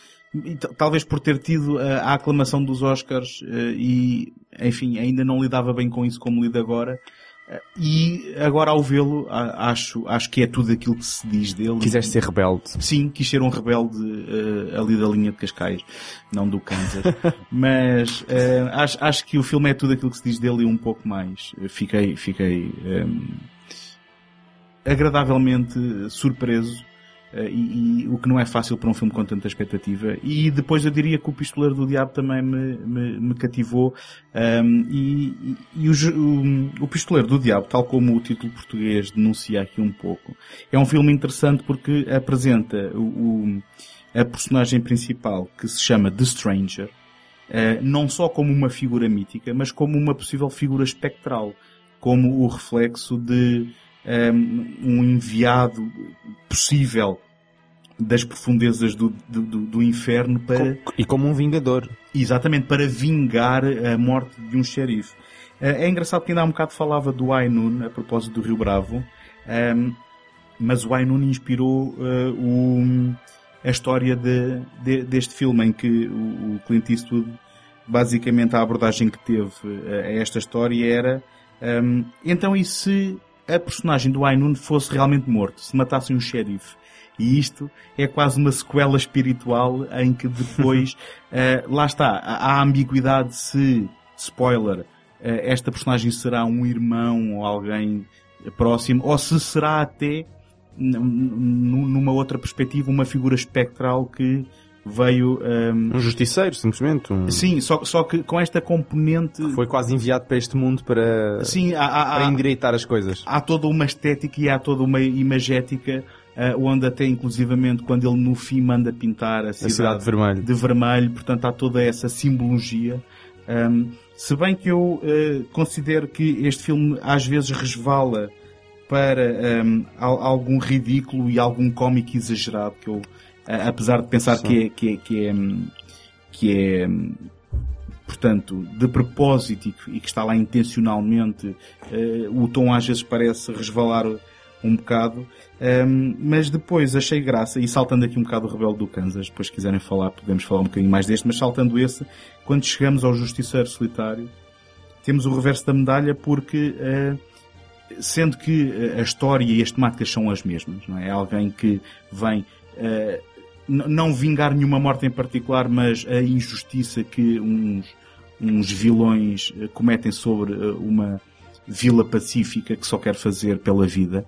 talvez por ter tido a aclamação dos Oscars e, enfim, ainda não lidava bem com isso como lido agora. E agora ao vê-lo, acho, acho que é tudo aquilo que se diz dele. Quiseste ser rebelde? Sim, quis ser um rebelde uh, ali da linha de Cascais, não do Kansas. Mas uh, acho, acho que o filme é tudo aquilo que se diz dele e um pouco mais. Fiquei, fiquei um, ehm, agradavelmente surpreso e, e, o que não é fácil para um filme com tanta expectativa. E depois eu diria que o Pistoleiro do Diabo também me, me, me cativou. Um, e, e o, o, o, Pistoleiro do Diabo, tal como o título português denuncia aqui um pouco, é um filme interessante porque apresenta o, a personagem principal que se chama The Stranger, uh, não só como uma figura mítica, mas como uma possível figura espectral, como o reflexo de um enviado possível das profundezas do, do, do, inferno para... E como um vingador. Exatamente, para vingar a morte de um xerife. Eh, é engraçado que ainda há um bocado falava do Ainun, a propósito do Rio Bravo. mas o Ainun inspirou uh, o, a história de, de, deste filme em que o, o Clint Eastwood basicamente a abordagem que teve a esta história era um, então e se a personagem do Ainun fosse realmente morto, se matassem um xerife? E isto é quase uma sequela espiritual em que depois, uh, lá está, há ambiguidade se, spoiler, uh, esta personagem será um irmão ou alguém próximo, ou se será até, numa outra perspectiva, uma figura espectral que veio... Um, um justiceiro, simplesmente. Um... Sim, só, só que com esta componente... Foi quase enviado para este mundo para, Sim, há, há, para endireitar as coisas. Há toda uma estética e há toda uma imagética uh, onde até inclusivamente quando ele no fim manda pintar a cidade, a cidade de, vermelho. de vermelho, portanto há toda essa simbologia. Um, se bem que eu uh, considero que este filme às vezes resvala para um, algum ridículo e algum cómico exagerado que eu apesar de pensar que é, que é, que é, que é portanto, de propósito e que, e que, está lá intencionalmente, uh, o tom às vezes parece resvalar um bocado, um, mas depois achei graça, e saltando aqui um bocado o Rebelde do Kansas, depois quiserem falar, podemos falar um bocadinho mais deste, mas saltando esse, quando chegamos ao Justiceiro Solitário, temos o reverso da medalha porque, uh, sendo que a história e as temáticas são as mesmas, não é? é alguém que vem uh, não vingar nenhuma morte em particular, mas a injustiça que uns, uns vilões cometem sobre uma vila pacífica que só quer fazer pela vida.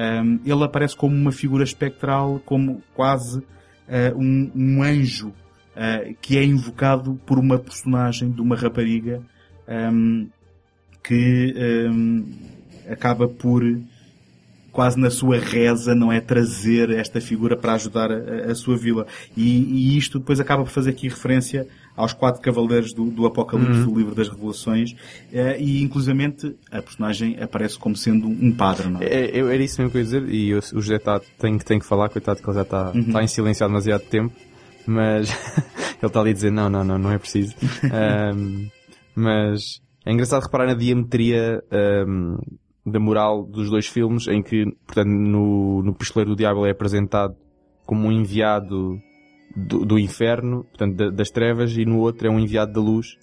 Um, ele aparece como uma figura espectral, como quase uh, um, um, anjo uh, que é invocado por uma personagem de uma rapariga um, que acaba por quase na sua reza, não é? Trazer esta figura para ajudar a, a sua vila. E, e, isto depois acaba por fazer aqui referência aos quatro cavaleiros do, do Apocalipse, uhum. do livro das Revelações, uh, e inclusivamente a personagem aparece como sendo um padre, não é? é, é era isso mesmo que eu ia dizer, e eu, o José tá, tem, tem que falar, coitado que ele já está, uhum. está em silêncio há demasiado tempo, mas ele está ali a dizer não, não, não, não é preciso. um, mas é engraçado reparar na diametria um, da moral dos dois filmes, em que, portanto, no, no Pistoleiro do Diabo é apresentado como um enviado do, do inferno, portanto, da, das trevas, e no outro é um enviado da luz.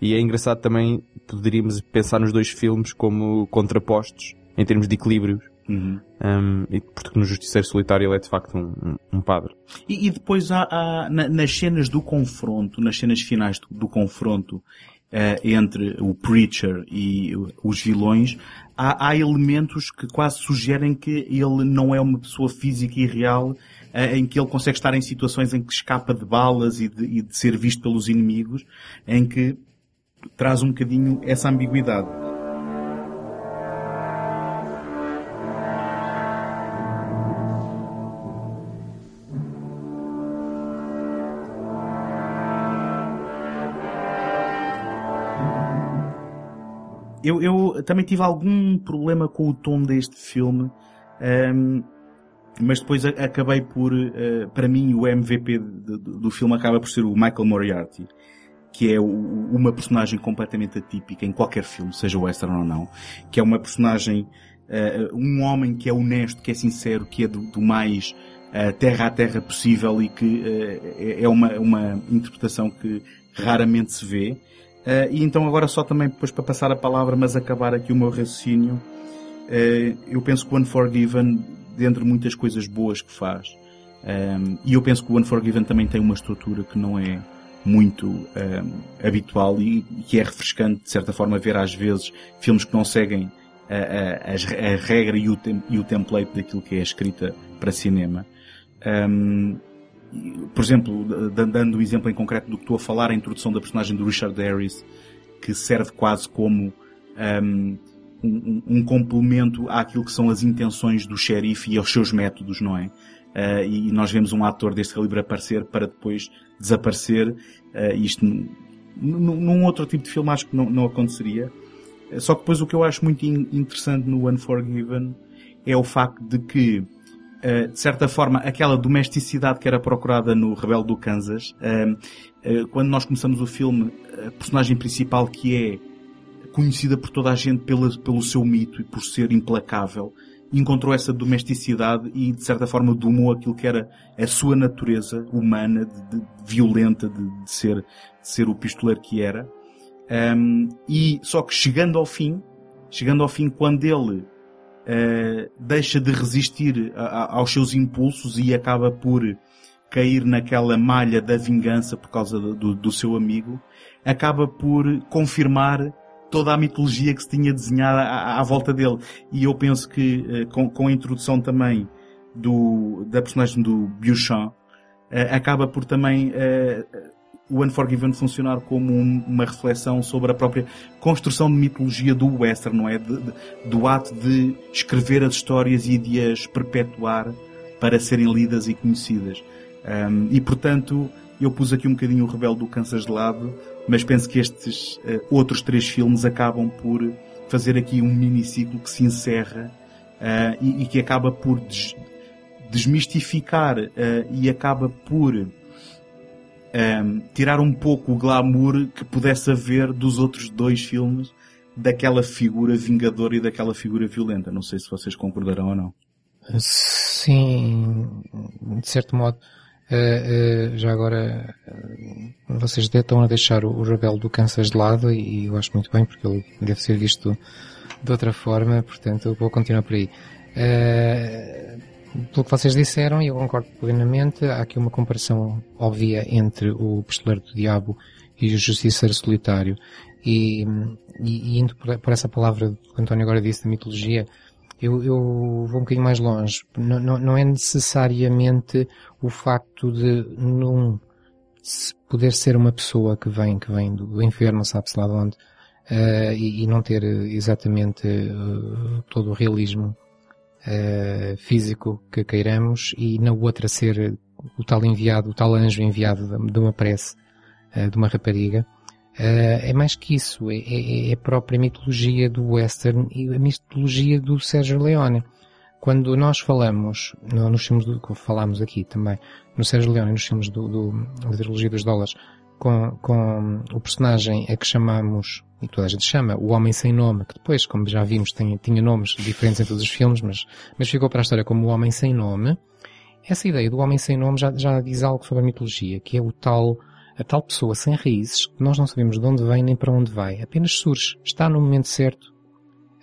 E é engraçado também, poderíamos pensar nos dois filmes como contrapostos, em termos de equilíbrios. Uhum. Um, porque no Justiceiro Solitário ele é de facto um, um, padre. E, e depois há, há na, nas cenas do confronto, nas cenas finais do, do confronto, uh, entre o Preacher e os vilões, há, há, elementos que quase sugerem que ele não é uma pessoa física e real, em que ele consegue estar em situações em que escapa de balas e de, e de ser visto pelos inimigos, em que traz um bocadinho essa ambiguidade. eu, eu também tive algum problema com o tom deste filme, um, mas depois acabei por, uh, para mim, o MVP do filme acaba por ser o Michael Moriarty, que é uma personagem completamente atípica em qualquer filme, seja western ou não, que é uma personagem, uh, um homem que é honesto, que é sincero, que é do, mais uh, terra a terra possível e que é, é uma, uma interpretação que raramente se vê. E então agora só também depois para passar a palavra, mas acabar aqui o meu raciocínio, eu penso que o Unforgiven, dentre muitas coisas boas que faz, um, e eu penso que o Unforgiven também tem uma estrutura que não é muito um, habitual e que é refrescante de certa forma ver às vezes filmes que não seguem a, a, a regra e o, tem, e o template daquilo que é escrita para cinema. Um, por exemplo, dando um exemplo em concreto do que estou a falar, a introdução da personagem do Richard Harris, que serve quase como um, um, um, complemento àquilo que são as intenções do xerife e aos seus métodos, não é? Uh, e nós vemos um ator deste calibre aparecer para depois desaparecer. Uh, isto num outro tipo de filme acho que não, não aconteceria. Só que depois o que eu acho muito interessante no Unforgiven é o facto de que eh, de certa forma, aquela domesticidade que era procurada no Rebelde do Kansas. Uh, uh, quando nós começamos o filme, a personagem principal que é conhecida por toda a gente pela, pelo seu mito e por ser implacável, encontrou essa domesticidade e, de certa forma, domou aquilo que era a sua natureza humana, de, de, violenta, de, de, ser, de ser o pistoleiro que era. Um, e só que chegando ao fim, chegando ao fim quando ele uh, deixa de resistir a, a, aos seus impulsos e acaba por cair naquela malha da vingança por causa do, do seu amigo, acaba por confirmar toda a mitologia que se tinha desenhada à, à volta dele. E eu penso que uh, com, com, a introdução também do, da personagem do Beauchamp, uh, acaba por também uh, o Unforgiven funcionar como um, uma reflexão sobre a própria construção de mitologia do western, não é? De, de, do ato de escrever as histórias e de as perpetuar para serem lidas e conhecidas. Um, e portanto, eu pus aqui um bocadinho o Rebelde do Kansas de lado, mas penso que estes uh, outros três filmes acabam por fazer aqui um miniciclo que se encerra uh, e, e, que acaba por des desmistificar uh, e acaba por um, tirar um pouco o glamour que pudesse haver dos outros dois filmes daquela figura vingadora e daquela figura violenta. Não sei se vocês concordarão ou não. Sim, de certo modo. Uh, já agora, uh, vocês estão a deixar o, o Rebelo do Kansas de lado e, eu acho muito bem porque ele deve ser visto de outra forma, portanto eu vou continuar por aí. pelo que vocês disseram, e eu concordo plenamente, há aqui uma comparação óbvia entre o Pistoleiro do Diabo e o Justiceiro Solitário. E, e, e indo por, por, essa palavra que o António agora disse da mitologia, eu, eu vou um bocadinho mais longe. Não, não, não é necessariamente o facto de num poder ser uma pessoa que vem, que vem do inferno, sabe-se lá de onde, uh, e, e, não ter exatamente uh, todo o realismo uh, físico que queiramos, e na outra ser o tal enviado, o tal anjo enviado de uma prece, de uma rapariga. É mais que isso, é, é, é, a própria mitologia do western e a mitologia do Sérgio Leone. Quando nós falamos, nos filmes do, que falámos aqui também, no Sérgio Leone, nos filmes do, do, da trilogia dos dólares, com, com o personagem a que chamamos, e toda a gente chama, o Homem Sem Nome, que depois, como já vimos, tem, tinha nomes diferentes em todos os filmes, mas, mas ficou para a história como o Homem Sem Nome. Essa ideia do Homem Sem Nome já, já diz algo sobre a mitologia, que é o tal, a tal pessoa sem raízes, que nós não sabemos de onde vem nem para onde vai, apenas surge, está no momento certo,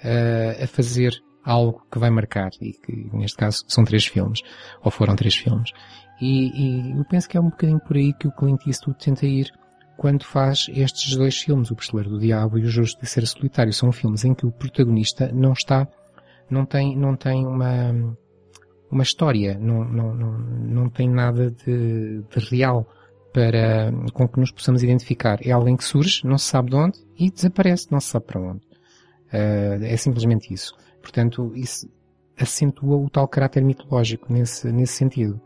uh, a fazer algo que vai marcar, e que neste caso são três filmes, ou foram três filmes. E, e eu penso que é um bocadinho por aí que o Clint Eastwood tenta ir quando faz estes dois filmes, O Pistoleiro do Diabo e O Justo de Ser Solitário. São filmes em que o protagonista não está, não tem, não tem uma, uma história, não, não, não, não tem nada de, de real para, com que nos possamos identificar. É alguém que surge, não se sabe de onde, e desaparece, não se sabe para onde. Uh, é simplesmente isso. Portanto, isso acentua o tal caráter mitológico nesse, nesse sentido.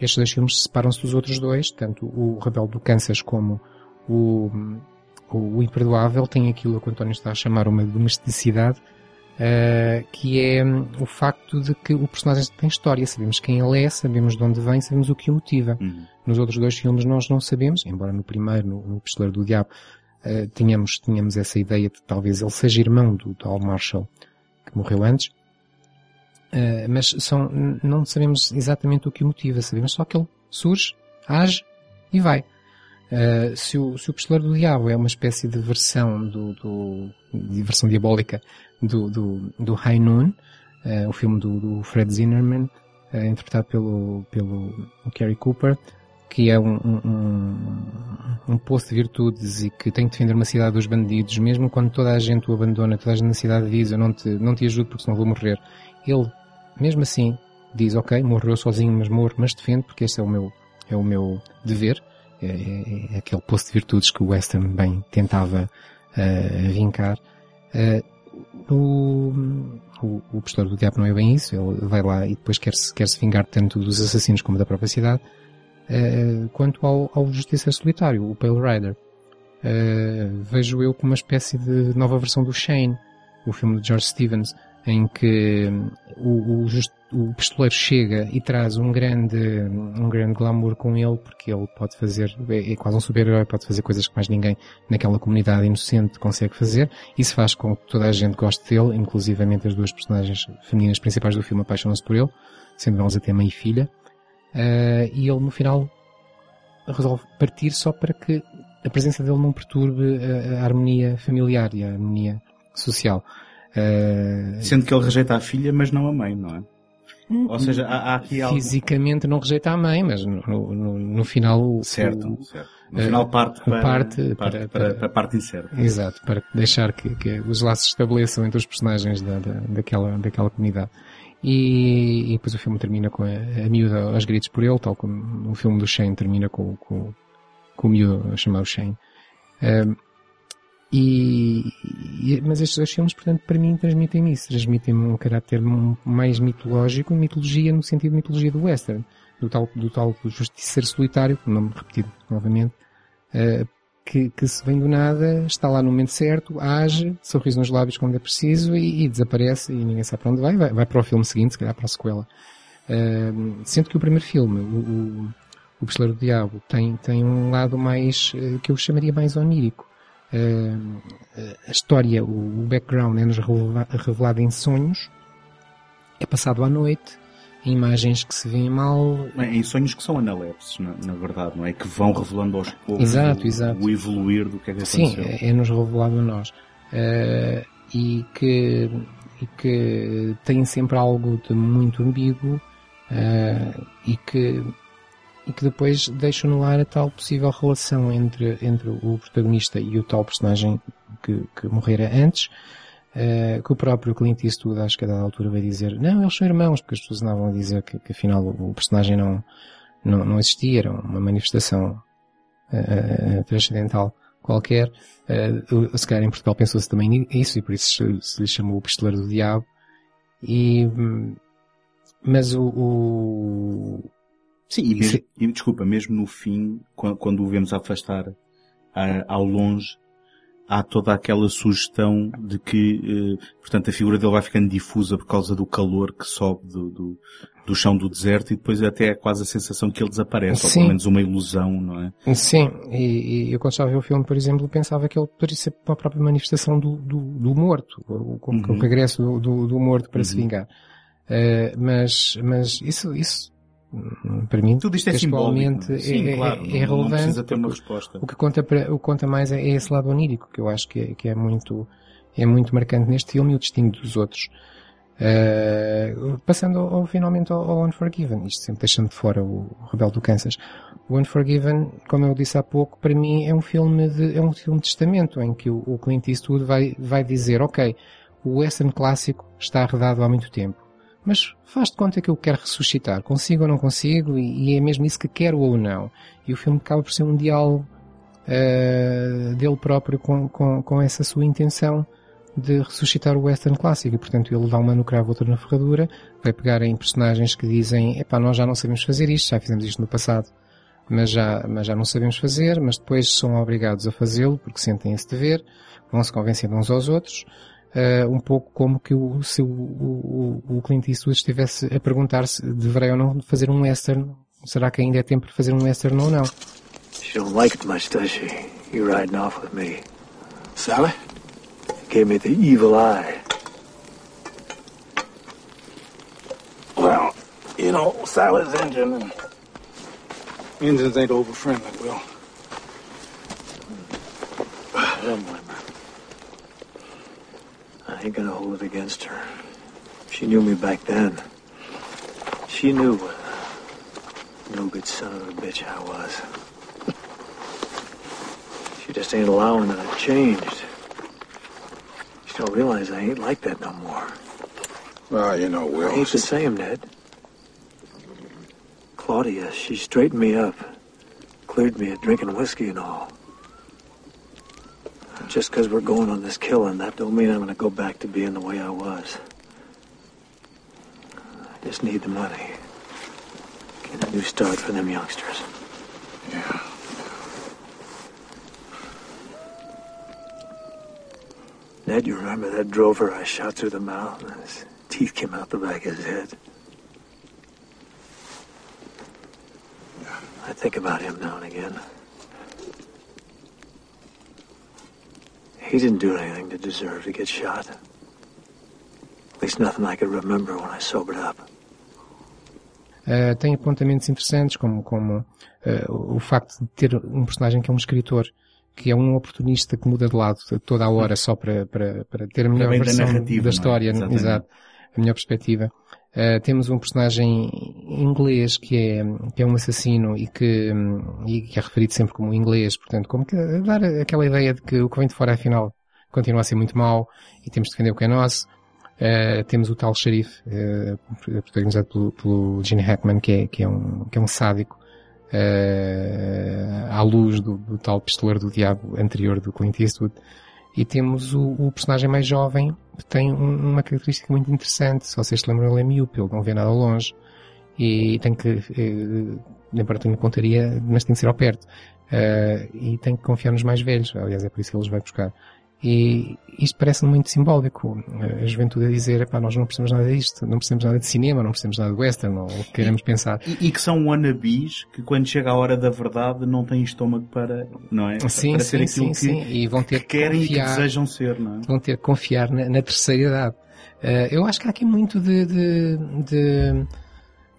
Estes dois filmes separam-se dos outros dois, tanto o Rebelde do Kansas como o, o Imperdoável tem aquilo que o António está a chamar uma domesticidade, uh, que é um, o facto de que o personagem tem história, sabemos quem ele é, sabemos de onde vem, sabemos o que o motiva. Uhum. Nos outros dois filmes nós não sabemos, embora no primeiro, no, no Pistoleiro do Diabo, uh, tínhamos, tínhamos essa ideia de talvez ele seja irmão do tal Marshall, que morreu antes, uh, mas são, não sabemos exatamente o que o motiva, sabemos só que ele surge, age e vai. Uh, se, o, se o Pistoleiro do Diabo é uma espécie de versão do, do de versão diabólica do, do, do High Noon, uh, o filme do, do Fred Zinnerman, uh, interpretado pelo, pelo Cary Cooper, que é um, um, um poço de virtudes e que tem que defender uma cidade dos bandidos, mesmo quando toda a gente o abandona, toda a gente na cidade diz eu não te, não te ajudo porque senão vou morrer. Ele, mesmo assim, diz ok, morreu sozinho, mas morro, mas defendo porque este é o meu, é o meu dever. É, é, é aquele poço de virtudes que o Western bem tentava uh, vincar. Uh, o, o, o Pistoleiro do Diabo não é bem isso, ele vai lá e depois quer-se quer -se vingar tanto dos assassinos como da própria cidade uh, quanto ao, ao Justiça Solitário, o Pale Rider. Uh, vejo eu como uma espécie de nova versão do Shane, o filme de George Stevens, em que o, o, o pistoleiro chega e traz um grande, um grande glamour com ele, porque ele pode fazer, é, é quase um super-herói, pode fazer coisas que mais ninguém naquela comunidade inocente consegue fazer. Isso faz com que toda a gente goste dele, inclusivamente as duas personagens femininas principais do filme apaixonam-se por ele, sendo elas até mãe e filha. Uh, e ele no final resolve partir só para que a presença dele não perturbe a, a harmonia familiar e a harmonia social. Uh, Sendo que ele rejeita a filha, mas não a mãe, não é? Ou seja, há, há aqui algo... Fisicamente não rejeita a mãe, mas no, no, no final... Certo, o, certo. No final parte para, parte para, para, para, a parte incerta. Exato, para deixar que, que os laços se estabeleçam entre os personagens da, da, daquela, daquela comunidade. E, e, depois o filme termina com a, a miúda aos gritos por ele, tal como o filme do Shane termina com, com, com o miúdo a chamar o Shane. Um, e, e, mas estes dois filmes, portanto, para mim transmitem isso. Transmitem-me um caráter mais mitológico, mitologia no sentido de mitologia do western. Do tal, do tal justiceiro solitário, nome repetido novamente, uh, que, que se vem do nada, está lá no momento certo, age, sorriso nos lábios quando é preciso e, e desaparece e ninguém sabe para onde vai, vai, vai, para o filme seguinte, se calhar para a sequela. Uh, que o primeiro filme, o, o, o Pistoleiro do Diabo, tem, tem um lado mais, uh, que eu chamaria mais onírico a história, o, background é-nos revelado em sonhos, é passado à noite, em imagens que se veem mal. Em sonhos que são analepses, na, na verdade, não é? Que vão revelando aos poucos exato, o, exato. o evoluir do que é que aconteceu. Sim, é-nos revelado a nós. Uh, e que, e que tem sempre algo de muito ambíguo uh, e que e que depois deixa no ar a tal possível relação entre, entre o protagonista e o tal personagem que, que morrera antes, uh, que o próprio Clint Eastwood, acho que a dada altura vai dizer, não, eles são irmãos, porque as pessoas andavam a dizer que, que afinal o, personagem não, não, não existia, era uma manifestação uh, transcendental qualquer. Uh, se calhar em Portugal pensou-se também isso e por isso se, se lhe chamou o pistoleiro do diabo. E, hum, mas o, o Sim, e, mesmo, e, desculpa, mesmo no fim, quando, quando o vemos afastar a, ao longe, há toda aquela sugestão de que, eh, portanto, a figura dele vai ficando difusa por causa do calor que sobe do, do, do chão do deserto e depois até é quase a sensação que ele desaparece, Sim. ou pelo menos uma ilusão, não é? Sim, e, e eu quando estava a ver o filme, por exemplo, pensava que ele poderia ser uma própria manifestação do, do, do morto, como uhum. o regresso do, do, do morto para uhum. se vingar. Uh, mas, mas isso, isso para mim, Tudo isto é. É? Sim, é, claro, é, é relevante. precisa ter uma resposta. O que conta, para, o que conta mais é, esse lado onírico, que eu acho que é, que é muito, é muito marcante neste filme e o distingue dos outros. Uh, passando ao, finalmente ao, ao, Unforgiven, isto sempre deixando de fora o Rebelde do Kansas. O Unforgiven, como eu disse há pouco, para mim é um filme de, é um filme de testamento em que o, o Clint Eastwood vai, vai dizer, ok, o western clássico está arredado há muito tempo mas faz de conta que eu quero ressuscitar. Consigo ou não consigo, e, e, é mesmo isso que quero ou não. E o filme acaba por ser um diálogo uh, dele próprio com, com, com essa sua intenção de ressuscitar o western clássico. E, portanto, ele dá uma no cravo, outra na ferradura, vai pegar em personagens que dizem, epá, nós já não sabemos fazer isto, já fizemos isto no passado, mas já, mas já não sabemos fazer, mas depois são obrigados a fazê-lo porque sentem esse dever, vão se convencendo uns aos outros, uh, um pouco como que o, se o, o, o Clint Eastwood estivesse a perguntar se deverei ou não fazer um western. Será que ainda é tempo para fazer um western ou não? She don't like it much, does she? You riding off with me. Sally? Gave me the evil eye. Well, you know, Sally's engine and engines ain't over friendly, Will. Well, I ain't gonna hold it against her. She knew me back then. She knew what a no good son of a bitch I was. she just ain't allowing that I've changed. She don't realize I ain't like that no more. Well, you know, Will. I ain't the same, Ned. Claudia, she straightened me up, cleared me of drinking whiskey and all. Just because we're going on this killing, that don't mean I'm going to go back to being the way I was. I just need the money. Get a new start for them youngsters. Yeah. Ned, you remember that drover I shot through the mouth and his teeth came out the back of his head? Yeah. I think about him now and again. He didn't do anything to deserve to get shot. At least nothing I could remember when I sobered up. Uh, tem apontamentos interessantes, como, como uh, o facto de ter um personagem que é um escritor, que é um oportunista que muda de lado toda a hora só para, para, para ter a melhor da versão da não é? história, Exatamente. exato, a melhor perspectiva. Uh, temos um personagem inglês que é, que é um assassino e que, e que é referido sempre como inglês, portanto, como que a dar aquela ideia de que o que vem de fora afinal continua a ser muito mau e temos de defender o que é nosso. Uh, temos o tal xerife, uh, protagonizado pelo, pelo Gene Hackman, que é, que é, um, que é um sádico, uh, à luz do, do tal pistoleiro do diabo anterior do Clint Eastwood. E temos o, o personagem mais jovem, tem um- uma característica muito interessante. Se vocês se lembram, ele é míope, ele não vê nada longe. E tem que, eh, embora tenha pontaria, mas tem que ser ao perto. Eh, e tem que confiar nos mais velhos. Aliás, é por isso que ele os vai buscar. E isto parece-me muito simbólico. A juventude a dizer, pá, nós não precisamos nada disto, não precisamos nada de cinema, não precisamos nada de western, ou o que queremos pensar. E, e que são wannabes que quando chega a hora da verdade não têm estômago para, não é? Sim, para sim, ser aquilo sim, que, sim. E vão ter que querem e que confiar, desejam ser, não é? vão ter que confiar na, na terceira idade. Eh, eu acho que há aqui muito de, de, de,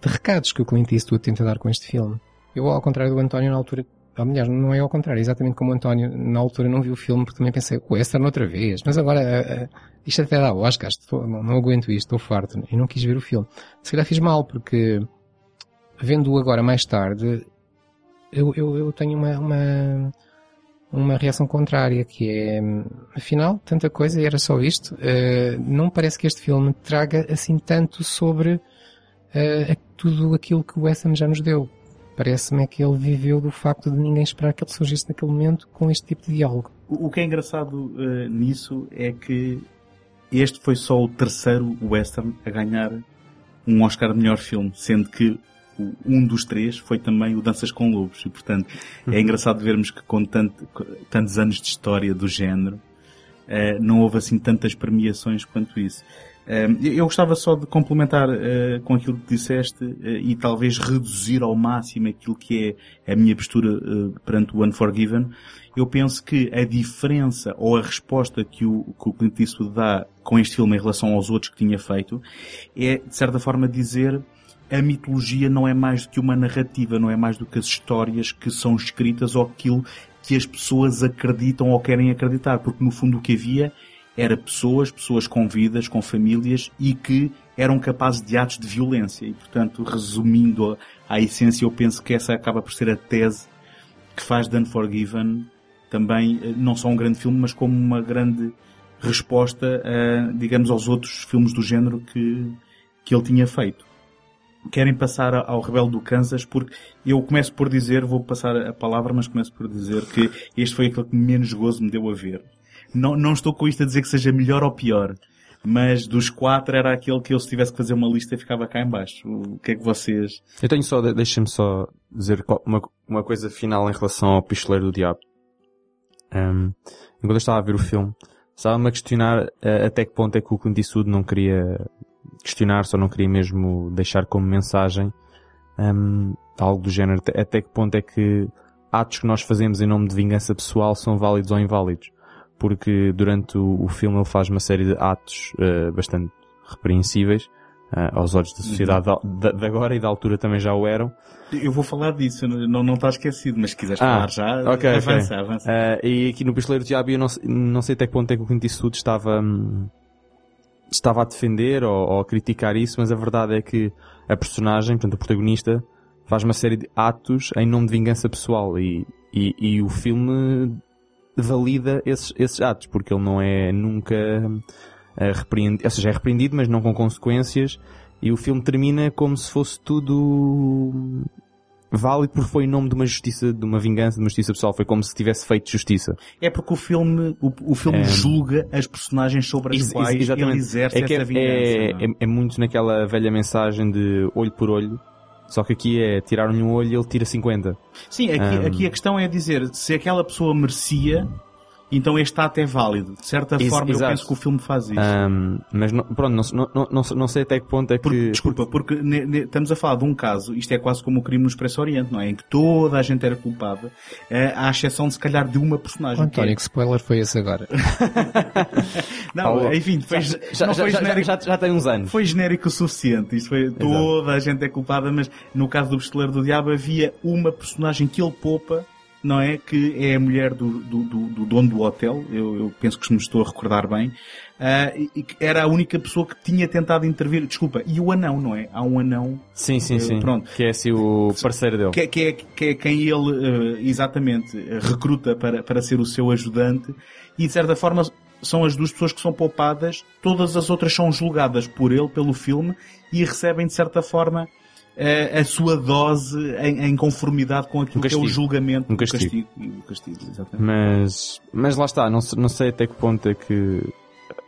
de recados que o Clint Eastwood tenta dar com este filme. Eu, ao contrário do António, na altura, aliás, não é ao contrário, exatamente como o António, na altura não vi o filme porque também pensei, o western outra vez, mas agora, eh, eh, isto até dá Oscar, estou, não, não aguento isto, estou farto, e não quis ver o filme. Se calhar fiz mal, porque, vendo-o agora mais tarde, eu, eu, eu tenho uma, uma, uma reação contrária, que é, afinal, tanta coisa e era só isto. Eh, não parece que este filme traga assim tanto sobre a- tudo aquilo que o Wes Ham já nos deu. Parece-me é que ele viveu do facto de ninguém esperar que ele surgisse naquele momento com este tipo de diálogo. O que é engraçado eh, nisso é que este foi só o terceiro western a ganhar um Oscar de melhor filme, sendo que um dos três foi também o Danças com Lobos. E, portanto, é engraçado vermos que com tanto- tantos anos de história do género, eh, não houve assim tantas premiações quanto isso. Eu gostava só de complementar eh, com aquilo que disseste eh, e talvez reduzir ao máximo aquilo que é a minha postura eh, perante o Unforgiven. Eu penso que a diferença ou a resposta que o, que o Clint Eastwood dá com este filme em relação aos outros que tinha feito é, de certa forma, dizer a mitologia não é mais do que uma narrativa, não é mais do que as histórias que são escritas ou aquilo que as pessoas acreditam ou querem acreditar, porque no fundo o que havia era pessoas, pessoas com vidas, com famílias e que eram capazes de atos de violência. E, portanto, resumindo a, a essência, eu penso que essa acaba por ser a tese que faz The Unforgiven também eh, não só um grande filme, mas como uma grande resposta, a, digamos, aos outros filmes do género que, que ele tinha feito. Querem passar ao Rebelde do Kansas porque eu começo por dizer, vou passar a palavra, mas começo por dizer que este foi aquele que menos gozo me deu a ver. Não, não estou com isto a dizer que seja melhor ou pior, mas dos quatro era aquele que eu se tivesse que fazer uma lista ficava cá em baixo. O que é que vocês... Eu tenho só, de- deixa-me só dizer uma, uma coisa final em relação ao Pistoleiro do Diabo. Um, enquanto eu estava a ver o filme, estava-me a questionar eh, até que ponto é que o Clint Eastwood não queria questionar, só não queria mesmo deixar como mensagem um, algo do género. Até que ponto é que atos que nós fazemos em nome de vingança pessoal são válidos ou inválidos. Porque durante o, o filme ele faz uma série de atos eh, bastante repreensíveis eh, aos olhos da sociedade da- da- de agora e da altura também já o eram. Eu vou falar disso, não, não está esquecido, mas se quiseres Ah, falar já, ok, ok. avança, avança. Uh, e aqui no Pistoleiro do Diabo eu não, não sei até que ponto é que o Clint Eastwood estava, hum, estava a defender ou, ou a criticar isso, mas a verdade é que a personagem, portanto o protagonista, faz uma série de atos em nome de vingança pessoal e, e, e o filme valida esses, esses atos, porque ele não é nunca uh, repreendido, ou seja, é repreendido, mas não com consequências, e o filme termina como se fosse tudo válido porque foi em nome de uma justiça, de uma vingança, de uma justiça pessoal. Foi como se tivesse feito justiça. É porque o filme, o, o filme É. julga as personagens sobre as Ex- quais ex- exatamente. ele exerce É que essa é, vingança. é, é? é- é muito naquela velha mensagem de olho por olho. Só que aqui é tirar-lhe um olho e ele tira 50. Sim, aqui, Um, aqui a questão é dizer se aquela pessoa merecia Então este ato é válido. De certa Ex- forma, exato. eu penso que o filme faz isso. Ahm, mas não, pronto, não, não, não, não sei até que ponto é que. Porque, desculpa, porque ne- ne- estamos a falar de um caso, isto é quase como o crime no Expresso Oriente, não é? Em que toda a gente era culpada, eh, à exceção de se calhar de uma personagem. que é- António, que spoiler foi esse agora? Não, Paulo, enfim, foi, já, não já, foi já, já, genérico. já, já tem uns anos. Foi genérico o suficiente. Isto foi, toda a gente é culpada, mas no caso do Pistoleiro do Diabo havia uma personagem que ele poupa, não é? Que é a mulher do, do, do- do dono do hotel. Eu, eu penso que se me estou a recordar bem. Ah, e, que era a única pessoa que tinha tentado intervir. Desculpa, e o anão, não é? Há um anão Sim, sim, Eh, sim. pronto. Que é assim o parceiro dele. que, é- que, é, que é quem ele eh, exatamente recruta para, para ser o seu ajudante e de certa forma são as duas pessoas que são poupadas, todas as outras são julgadas por ele, pelo filme, e recebem de certa forma eh, a sua dose em, em conformidade com aquilo Um que é o castigo. julgamento Um do castigo. e o castigo, exatamente. Mas, mas lá está, não, não sei até que ponto é que,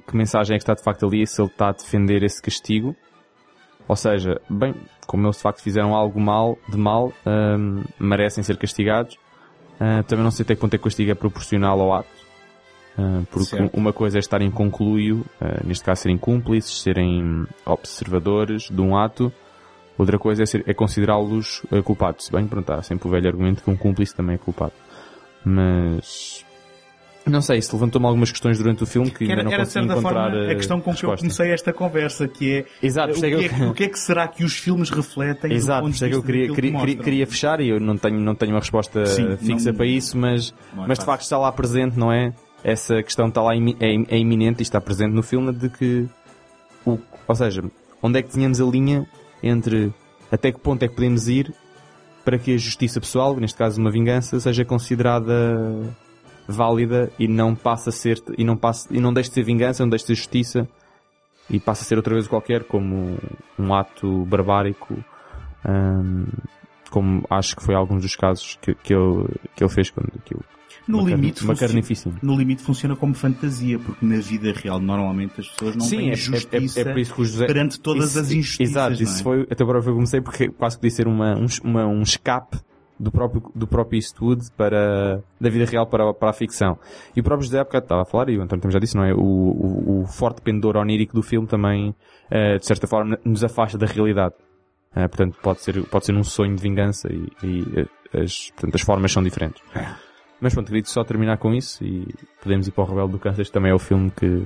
que mensagem é que está de facto ali, se ele está a defender esse castigo. Ou seja, bem, como eles de facto fizeram algo mal, de mal, hum, merecem ser castigados. Ah, também não sei até que ponto é que o castigo é proporcional ao ato. Ah, porque Certo. uma coisa é estarem concluído, ah, neste caso serem cúmplices, serem observadores de um ato. Outra coisa é, ser- é considerá-los ah, culpados. Se bem, pronto, há sempre o velho argumento que um cúmplice também é culpado. Mas não sei, isso levantou-me algumas questões durante o filme que, Que ainda era, não era de consegui certa encontrar forma a eh, questão com que eu comecei esta conversa, que é Exato, o, por que é eu- o que é que será que os filmes refletem do Exato, ponto é que eu queria, queria, que queria, fechar e eu não tenho, não tenho uma resposta Sim, fixa não- para isso, mas, é mas de facto está lá presente, não é? Essa questão está lá, é, é iminente e está presente no filme de que, o, ou seja, onde é que tínhamos a linha entre até que ponto é que podemos ir para que a justiça pessoal, neste caso uma vingança, seja considerada válida e não passe a ser, e não passe, e não deixe de ser vingança, não deixe de ser justiça e passa a ser outra vez qualquer como um ato barbárico hum, como acho que foi alguns dos casos que, que, ele, que ele fez quando No uma, limite, uma carnificina. no limite funciona como fantasia, porque na vida real normalmente as pessoas não Sim, têm é, é, justiça é, é por isso que o José... perante todas isso- as injustiças. Exato, é? isso foi, até agora eu comecei porque quase que podia ser uma, um, uma, um escape do próprio, do próprio Eastwood para, da vida real para, para a ficção. E o próprio José há bocado estava a falar, e o António também já disse, não é? O, o, o forte pendor onírico do filme também, eh, de certa forma, nos afasta da realidade. Eh, portanto, pode ser, pode ser um sonho de vingança e, e, eh, as, portanto, as formas são diferentes. Mas pronto, queria só terminar com isso e podemos ir para o Rebelde do Câncer, que também é o filme que,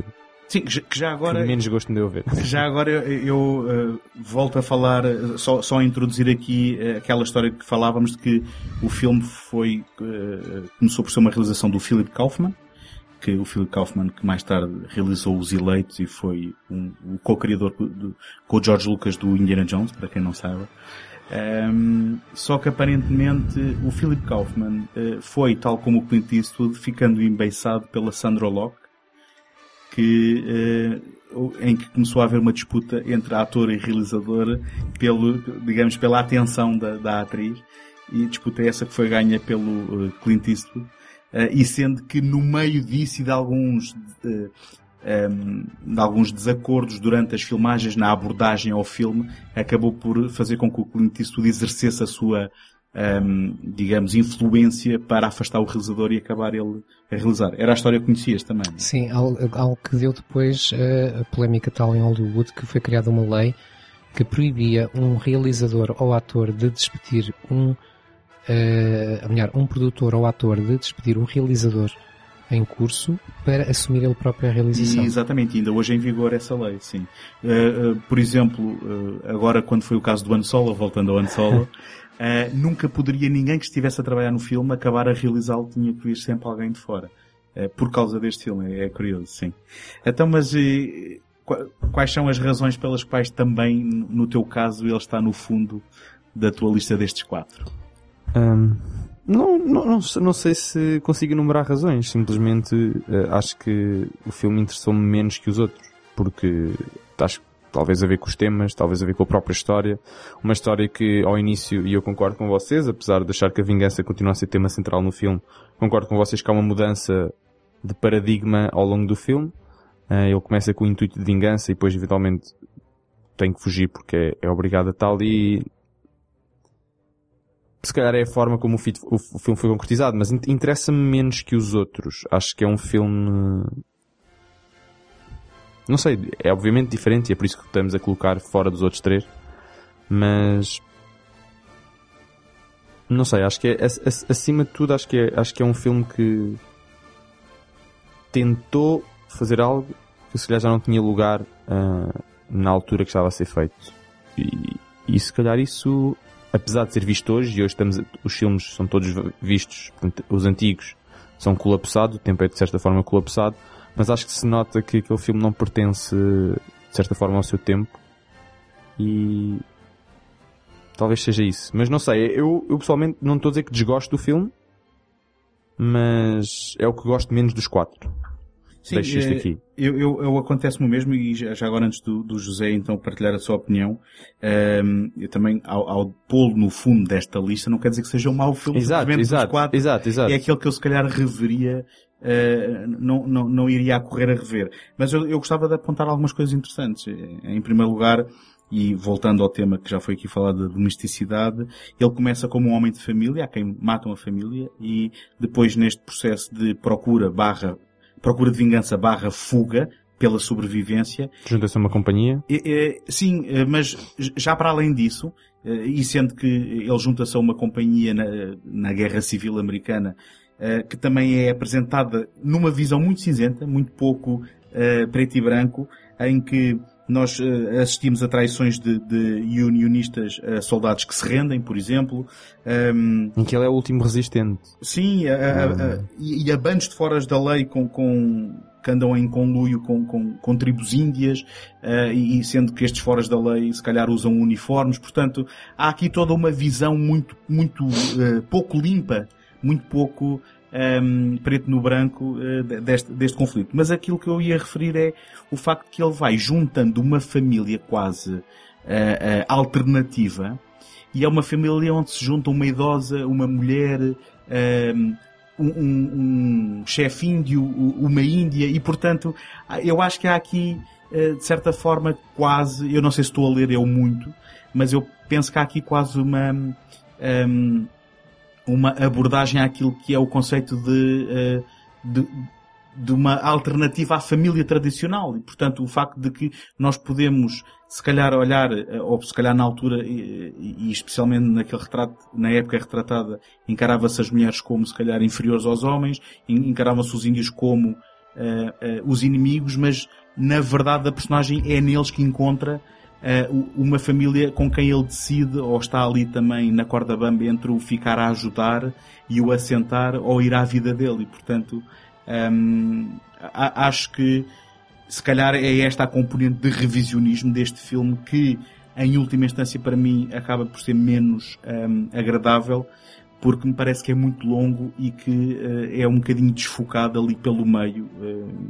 Sim, que já- agora, que menos gosto me deu a ver. já agora eu, eu, eh, volto a falar, eh, só, só a introduzir aqui eh, aquela história que falávamos de que o filme foi, eh, começou por ser uma realização do Philip Kaufman, que o Philip Kaufman que mais tarde realizou Os Eleitos e foi um- o co-criador co- do- com o George Lucas do Indiana Jones, para quem não saiba. Ehm, só que aparentemente o Philip Kaufman eh, foi, tal como o Clint Eastwood, ficando embeiçado pela Sandra Locke, que, o- em que começou a haver uma disputa entre a e realizadora pelo, digamos, pela atenção da, da atriz e disputa é essa que foi ganha pelo eh, Clint Eastwood. Eh, e sendo que no meio disso e de alguns eh, em, de alguns desacordos durante as filmagens na abordagem ao filme acabou por fazer com que o Clint Eastwood exercesse a sua em, digamos, influência para afastar o realizador e acabar ele a realizar. Era a história que conhecias também. não é? Sim, algo, que deu depois eh, a polémica tal em Hollywood que foi criada uma lei que proibia um realizador ou ator de despedir um, eh, melhor, um produtor ou ator de despedir um realizador em curso para assumir ele próprio a realização. E, exatamente, ainda hoje é em vigor essa lei, sim. Uh, uh, por exemplo, uh, agora quando foi o caso do Han Solo, voltando ao Han Solo, uh, nunca poderia ninguém que estivesse a trabalhar no filme acabar a realizá-lo, tinha que vir sempre alguém de fora. Uh, por causa deste filme, é, é curioso, sim. Então, mas qua- quais são as razões pelas quais também, no teu caso, ele está no fundo da tua lista destes quatro? Hum, não, não, não, sei- se consigo enumerar razões. Simplesmente eh, acho que o filme interessou-me menos que os outros. Porque acho que talvez a ver com os temas, talvez a ver com a própria história. Uma história que ao início, e eu concordo com vocês, apesar de achar que a vingança continua a ser tema central no filme, concordo com vocês que há uma mudança de paradigma ao longo do filme. Eh, ele começa com o intuito de vingança e depois eventualmente tem que fugir porque é, é obrigado a tal e se calhar é a forma como o, fi- o- o filme foi concretizado, mas in- interessa-me menos que os outros. Acho que é um filme. Não sei, é obviamente diferente e é por isso que estamos a colocar fora dos outros três. Mas. Não sei, acho que é, ac- ac- acima de tudo, acho que é, acho que é um filme que tentou fazer algo que se calhar já não tinha lugar ah, na altura que estava a ser feito. E, e se calhar isso, apesar de ser visto hoje, e hoje estamos, os filmes são todos vistos, portanto, os antigos são colapsados, o tempo é de certa forma colapsado, mas acho que se nota que aquele filme não pertence de certa forma ao seu tempo e talvez seja isso. Mas não sei, eu, eu pessoalmente não estou a dizer que desgosto do filme, mas é o que gosto menos dos quatro. Sim, Deixo isto eh, aqui. Eu, eu, eu acontece-me o mesmo e já, agora antes do, do José então partilhar a sua opinião, ehm, eu também ao, ao pô-lo no fundo desta lista não quer dizer que seja um mau filme Exato, exato, quatro. exato, exato. É aquele que eu se calhar reveria, eh, não, não, não iria a correr a rever. Mas eu, eu gostava de apontar algumas coisas interessantes. Em primeiro lugar, e voltando ao tema que já foi aqui falado da domesticidade, ele começa como um homem de família, a quem matam a família, e depois neste processo de procura barra, procura de vingança barra fuga, pela sobrevivência, Junta-se a uma companhia. é, é, sim, é, mas já para além disso, é, e sendo que ele junta-se a uma companhia na, na Guerra Civil Americana, é, que também é apresentada numa visão muito cinzenta, muito pouco preto e branco, em que nós é, assistimos a traições de, de unionistas a soldados que se rendem, por exemplo. Ehm, Em que ele é o último resistente. Sim, a- a- a- e, a bandos de foras da lei com, com- que andam em conluio com, com, com tribos índias, eh, e sendo que estes foras da lei se calhar usam uniformes, portanto, há aqui toda uma visão muito, muito eh, pouco limpa, muito pouco ehm, preto no branco de- deste, deste conflito. Mas aquilo que eu ia referir é o facto que ele vai juntando uma família quase eh, eh, alternativa, e é uma família onde se junta uma idosa, uma mulher, ehm, um, um, um chefe índio, uma índia, e portanto, eu acho que há aqui, de certa forma, quase, eu não sei se estou a ler eu muito, mas eu penso que há aqui quase uma, ehm, uma abordagem àquilo que é o conceito de, eh, de, de uma alternativa à família tradicional. E, portanto, o facto de que nós podemos, se calhar, olhar, eh, ou se calhar na altura, e, e especialmente naquele retrato, na época retratada, encarava-se as mulheres como, se calhar, inferiores aos homens, en- encaravam-se os índios como eh, eh, os inimigos, mas, na verdade, a personagem é neles que encontra uma família com quem ele decide, ou está ali também na corda bamba entre o ficar a ajudar e o assentar, ou ir à vida dele. E, portanto, hum, acho que se calhar é esta a componente de revisionismo deste filme que, em última instância, para mim, acaba por ser menos hum, agradável, porque me parece que é muito longo e que eh, é um bocadinho desfocado ali pelo meio, hum,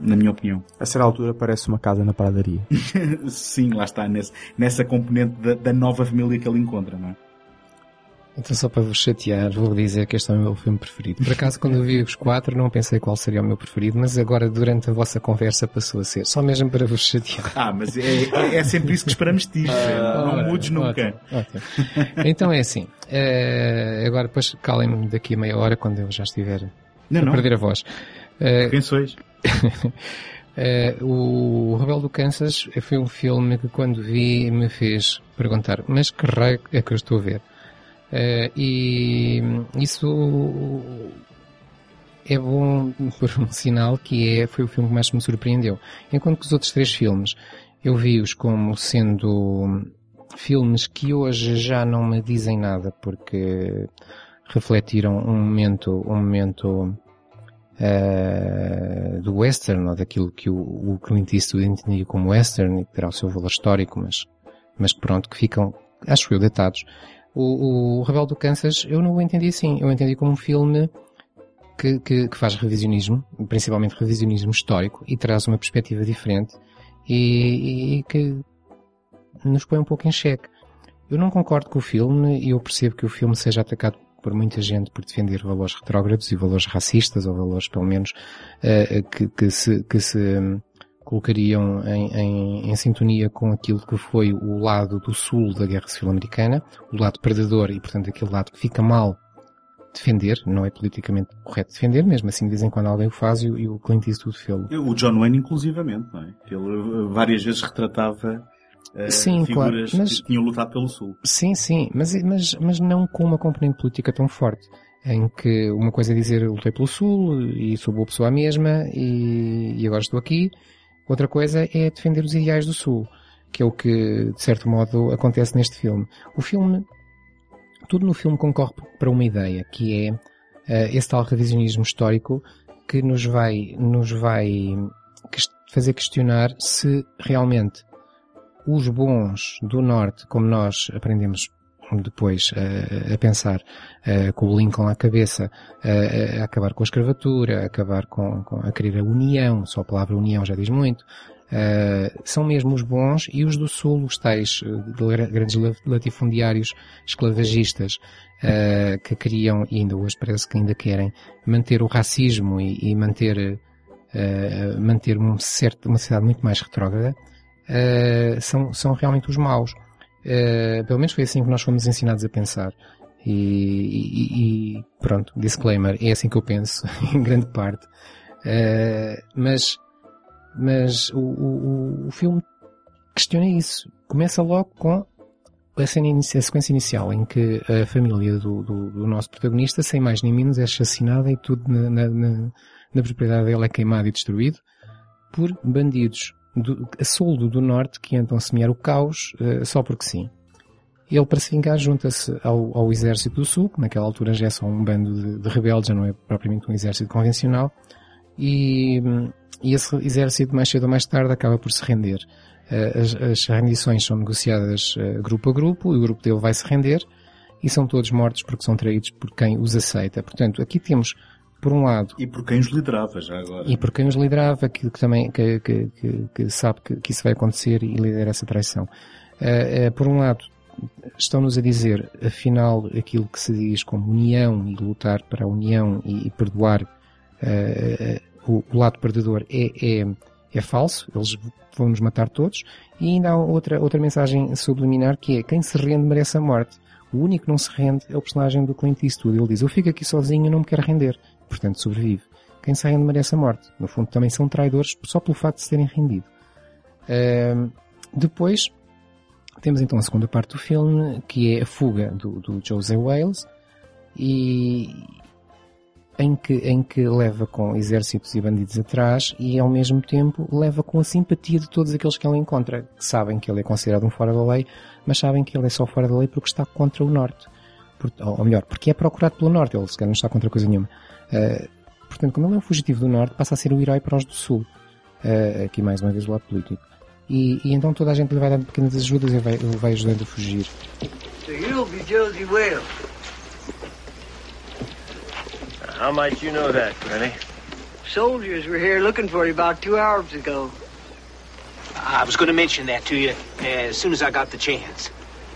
na minha opinião. A certa altura parece uma casa na padaria. Sim, lá está, nesse, nessa componente da, da nova família que ele encontra, não é? Então só para vos chatear, vou dizer que este é o meu filme preferido. Por acaso, quando eu vi os quatro, não pensei qual seria o meu preferido, mas agora, durante a vossa conversa, passou a ser. Só mesmo para vos chatear. Ah, mas é, é, é sempre isso que esperamos de ti. não Ora, mudes nunca. Ótimo, ótimo. Então é assim. eh, agora, depois, calem-me daqui a meia hora, quando eu já estiver Não, a não. perder a voz. Quem sois? Eh, o Rebelde do Kansas foi um filme que quando vi me fez perguntar, mas que raio é que eu estou a ver? Eh, e isso é bom por um sinal que é, foi o filme que mais me surpreendeu. Enquanto que os outros três filmes eu vi-os como sendo filmes que hoje já não me dizem nada porque refletiram um momento, um momento eh, do western, ou daquilo que o, o Clint Eastwood entendia como western e que terá o seu valor histórico, mas, mas pronto, que ficam, acho eu, datados. O, o Rebelde do Kansas, eu não o entendi assim. Eu entendi como um filme que, que, que faz revisionismo, principalmente revisionismo histórico, e traz uma perspectiva diferente e, e que nos põe um pouco em xeque. Eu não concordo com o filme e eu percebo que o filme seja atacado por muita gente por defender valores retrógrados e valores racistas, ou valores, pelo menos, eh, que, que se, que se hum, colocariam em, em, em, sintonia com aquilo que foi o lado do sul da Guerra Civil Americana, o lado perdedor e, portanto, aquele lado que fica mal defender, não é politicamente correto defender, mesmo assim vez em quando alguém o faz e, o Clint Eastwood fez O John Wayne inclusivamente, não é? Ele eh, várias vezes retratava uh, sim, figuras claro, mas, que tinham lutado pelo Sul. Sim, sim, mas, mas, mas não com uma componente política tão forte em que uma coisa é dizer lutei pelo Sul e sou boa pessoa mesma e, e agora estou aqui. Outra coisa é defender os ideais do Sul, que é o que, de certo modo, acontece neste filme. O filme, tudo no filme concorre para uma ideia, que é uh, esse tal revisionismo histórico que nos vai, nos vai fazer questionar se realmente os bons do Norte, como nós aprendemos depois a, a pensar uh, com o Lincoln à cabeça, uh, a acabar com a escravatura, a acabar com, com, a querer a união, só a palavra união já diz muito, são mesmo os bons e os do Sul, os tais grandes latifundiários esclavagistas, que queriam, e ainda hoje parece que ainda querem, manter o racismo e, e manter, manter um certo, uma sociedade muito mais retrógrada, são, são realmente os maus. Uh, pelo menos foi assim que nós fomos ensinados a pensar. E, e, e, pronto, disclaimer, é assim que eu penso, em grande parte. Uh, mas, mas o, o, o filme questiona isso. Começa logo com a, cena inicia, a sequência inicial em que a família do, do, do, nosso protagonista, sem mais nem menos, é assassinada e tudo na, na, na, na propriedade dele é queimado e destruído por bandidos do, a soldo do norte que entram semear o caos uh, só porque sim. Ele, para se vingar, junta-se ao, ao, exército do sul, que naquela altura já é só um bando de, de rebeldes, já não é propriamente um exército convencional, e, e, esse exército, mais cedo ou mais tarde, acaba por se render. Uh, as, as, rendições são negociadas uh, grupo a grupo, e o grupo dele vai se render, e são todos mortos porque são traídos por quem os aceita. Portanto, aqui temos por um lado. E por quem os liderava já agora. E por quem os liderava, que, que também que, que, que, sabe que, que isso vai acontecer e lidera essa traição. Uh, uh, por um lado, estão-nos a dizer, afinal, aquilo que se diz como união e lutar para a união e, e perdoar uh, o, o, lado perdedor é, é, é falso, eles vão nos matar todos. E ainda há outra, outra mensagem subliminar que é quem se rende merece a morte. O único que não se rende é o personagem do Clint Eastwood. Ele diz, eu fico aqui sozinho e não me quero render portanto sobrevive. Quem sai rende merece a morte. No fundo também são traidores só pelo facto de se terem rendido. Uh, depois temos então a segunda parte do filme, que é a fuga do, do José Wales, e em que, em que leva com exércitos e bandidos atrás e ao mesmo tempo leva com a simpatia de todos aqueles que ele encontra, que sabem que ele é considerado um fora da lei, mas sabem que ele é só fora da lei porque está contra o Norte. Por, ou melhor, porque é procurado pelo Norte, ele sequer não está contra coisa nenhuma. Uh, portanto, como ele é um fugitivo do Norte, passa a ser o herói para os do Sul. Uh, aqui mais uma vez o lado político. E, e, então toda a gente lhe vai dando pequenas ajudas e vai, ele vai ajudando a fugir. So you'll be Josie Wales. How might you know that, Granny? Soldiers were here looking for you about two hours ago. I was going to mention that to you as soon as I got the chance.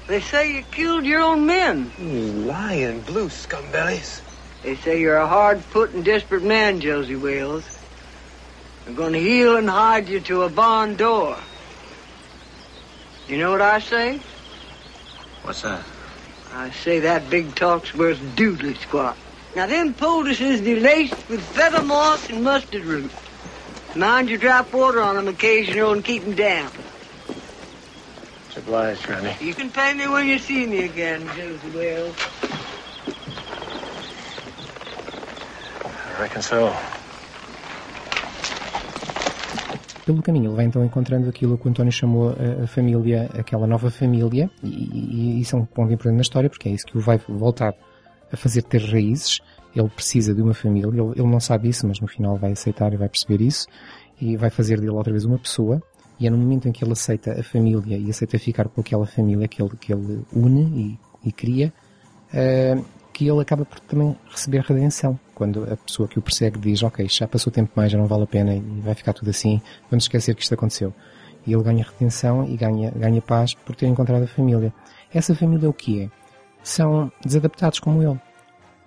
They say you killed your own men. You lying blue scumbellies. They say you're a hard-put and desperate man, Josie Wales. They're going to heel and hide you to a barn door. You know what I say? What's that? I say that big talk's worth doodly squat. Now, them poultices is laced with feather moss and mustard root. Mind you drop water on them occasional and keep them damp. It's obliged, Granny. You can pay me when you see me again, Josie Wales. Pelo caminho, ele vai então encontrando aquilo que o António chamou a, a família, aquela nova família, e, e isso é um ponto importante na história, porque é isso que o vai voltar a fazer ter raízes. Ele precisa de uma família, ele, ele não sabe isso, mas no final vai aceitar e vai perceber isso, e vai fazer dele outra vez uma pessoa, e é no momento em que ele aceita a família e aceita ficar com aquela família que ele, que ele une e, e cria, uh, que ele acaba por também receber redenção. Quando a pessoa que o persegue diz, ok, já passou tempo mais, já não vale a pena e vai ficar tudo assim, vamos esquecer que isto aconteceu. E ele ganha redenção e ganha, ganha paz por ter encontrado a família. Essa família o que é? São desadaptados como ele.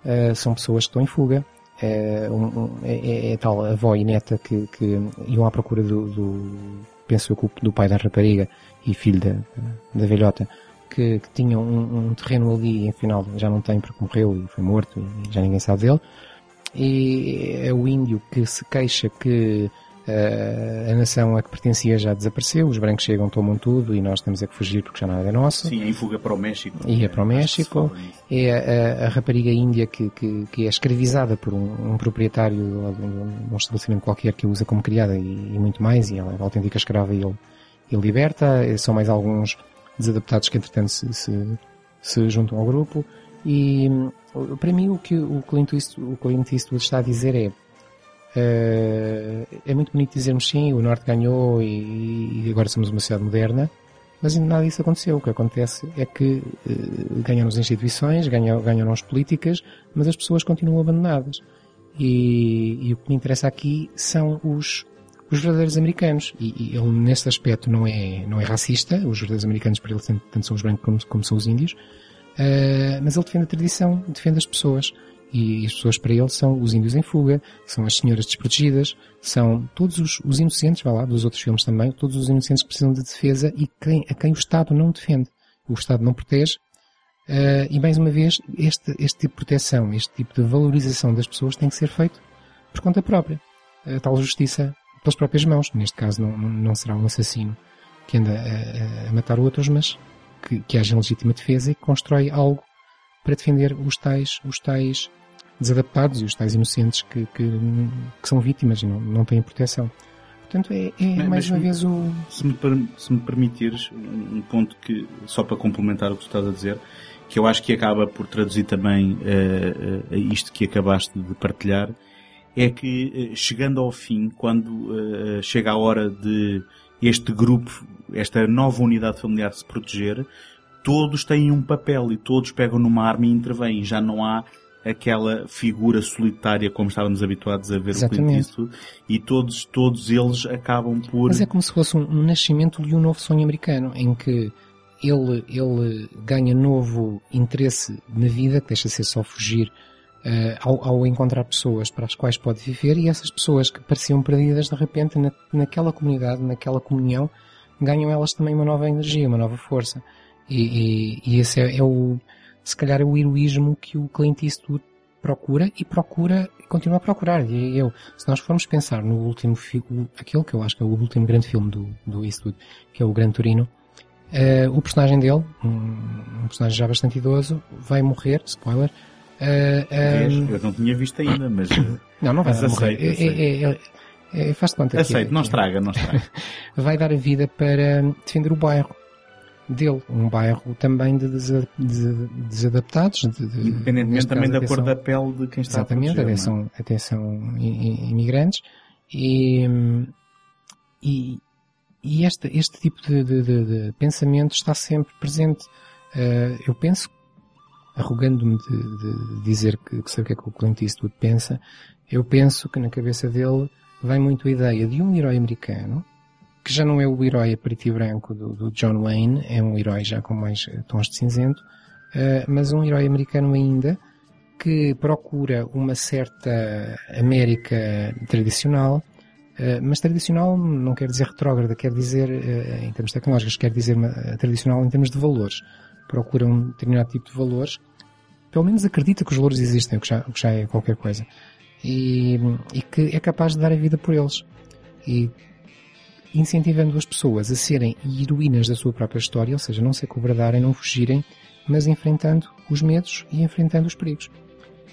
Uh, são pessoas que estão em fuga, é, um, um, é, é tal avó e neta que, que iam à procura do, do penso eu, do pai da rapariga e filho da, da velhota, que, que tinham um, um, terreno ali e afinal já não tem porque morreu e foi morto e já ninguém sabe dele. E é o índio que se queixa que uh, a nação a que pertencia já desapareceu, os brancos chegam, tomam tudo e nós temos a que fugir porque já nada é nosso. Sim, em fuga para o México. Ia para o México. É a, a, rapariga índia que, que, que, é escravizada por um, um proprietário de um estabelecimento qualquer que a usa como criada e, e muito mais, e ela é autêntica escrava e ele, ele liberta. São mais alguns desadaptados que entretanto se, se, se juntam ao grupo. E para mim o que o Clint Eastwood, o Clint Eastwood está a dizer é uh, é muito bonito dizermos sim, o Norte ganhou e, e, agora somos uma cidade moderna, mas ainda nada disso aconteceu. O que acontece é que uh, ganham as instituições, ganham, ganham as políticas, mas as pessoas continuam abandonadas. E, e o que me interessa aqui são os, os verdadeiros americanos. E, e, ele, nesse aspecto, não é, não é racista. Os verdadeiros americanos, para ele, tanto são os brancos como, como são os índios. Uh, mas ele defende a tradição, defende as pessoas. E as pessoas para ele são os índios em fuga, são as senhoras desprotegidas, são todos os, os inocentes, vá lá, dos outros filmes também, todos os inocentes que precisam de defesa e quem, a quem o Estado não defende. O Estado não protege. Uh, e mais uma vez, este, este tipo de proteção, este tipo de valorização das pessoas tem que ser feito por conta própria. A tal justiça pelas próprias mãos. Neste caso não, não será um assassino que anda a, a matar outros, mas que, que haja legítima defesa e que constrói algo para defender os tais, os tais desadaptados e os tais inocentes que, que, que são vítimas e não, não têm proteção. Portanto, é, é mais uma vez o. Se me, se me permitires, um ponto que, só para complementar o que tu estás a dizer, que eu acho que acaba por traduzir também uh, uh, isto que acabaste de partilhar, é que uh, chegando ao fim, quando chega a hora de este grupo, esta nova unidade familiar se proteger, todos têm um papel e todos pegam numa arma e intervêm. Já não há aquela figura solitária como estávamos habituados a ver Exatamente. o Clint Eastwood e todos, todos eles acabam por... Mas é como se fosse um, um nascimento de um novo sonho americano em que ele, ele ganha novo interesse na vida, que deixa de ser só fugir uh, ao, ao, encontrar pessoas para as quais pode viver e essas pessoas que pareciam perdidas de repente na, naquela comunidade, naquela comunhão, ganham elas também uma nova energia, uma nova força. E, e, e esse é, é, o, se calhar é o heroísmo que o Clint Eastwood procura e procura, continua a procurar. E eu, se nós formos pensar no último filme, aquele que eu acho que é o último grande filme do, do Eastwood, que é o Gran Torino, uh, o personagem dele, um, um, personagem já bastante idoso, vai morrer, spoiler. Uh, um, eu não tinha visto ainda, mas. não, não vai mas. Aceito, aceito. É, é, é, é, faz conta Aceito, não estraga, não estraga. vai dar a vida para defender o bairro dele, um bairro também de, desadaptados. De, de, Independentemente também da cor da pele de quem está Exatamente, a proteger, atenção, é? atenção imigrantes. E, e, e este, este tipo de, de, pensamento está sempre presente. Uh, eu penso, arrogando-me de, dizer que, que sei o que é que o Clint Eastwood pensa, eu penso que na cabeça dele vem muito a ideia de um herói americano que já não é o herói a preto e branco do, do John Wayne, é um herói já com mais eh, tons de cinzento, uh, mas um herói americano ainda que procura uma certa América tradicional, uh, mas tradicional não quer dizer retrógrada, quer dizer, em termos tecnológicos, quer dizer tradicional em termos de valores. Procura um determinado tipo de valores, pelo menos acredita que os valores existem, o que já, o que já é qualquer coisa, e, e que é capaz de dar a vida por eles. E incentivando as pessoas a serem heroínas da sua própria história, ou seja, não se acobardarem, não fugirem, mas enfrentando os medos e enfrentando os perigos.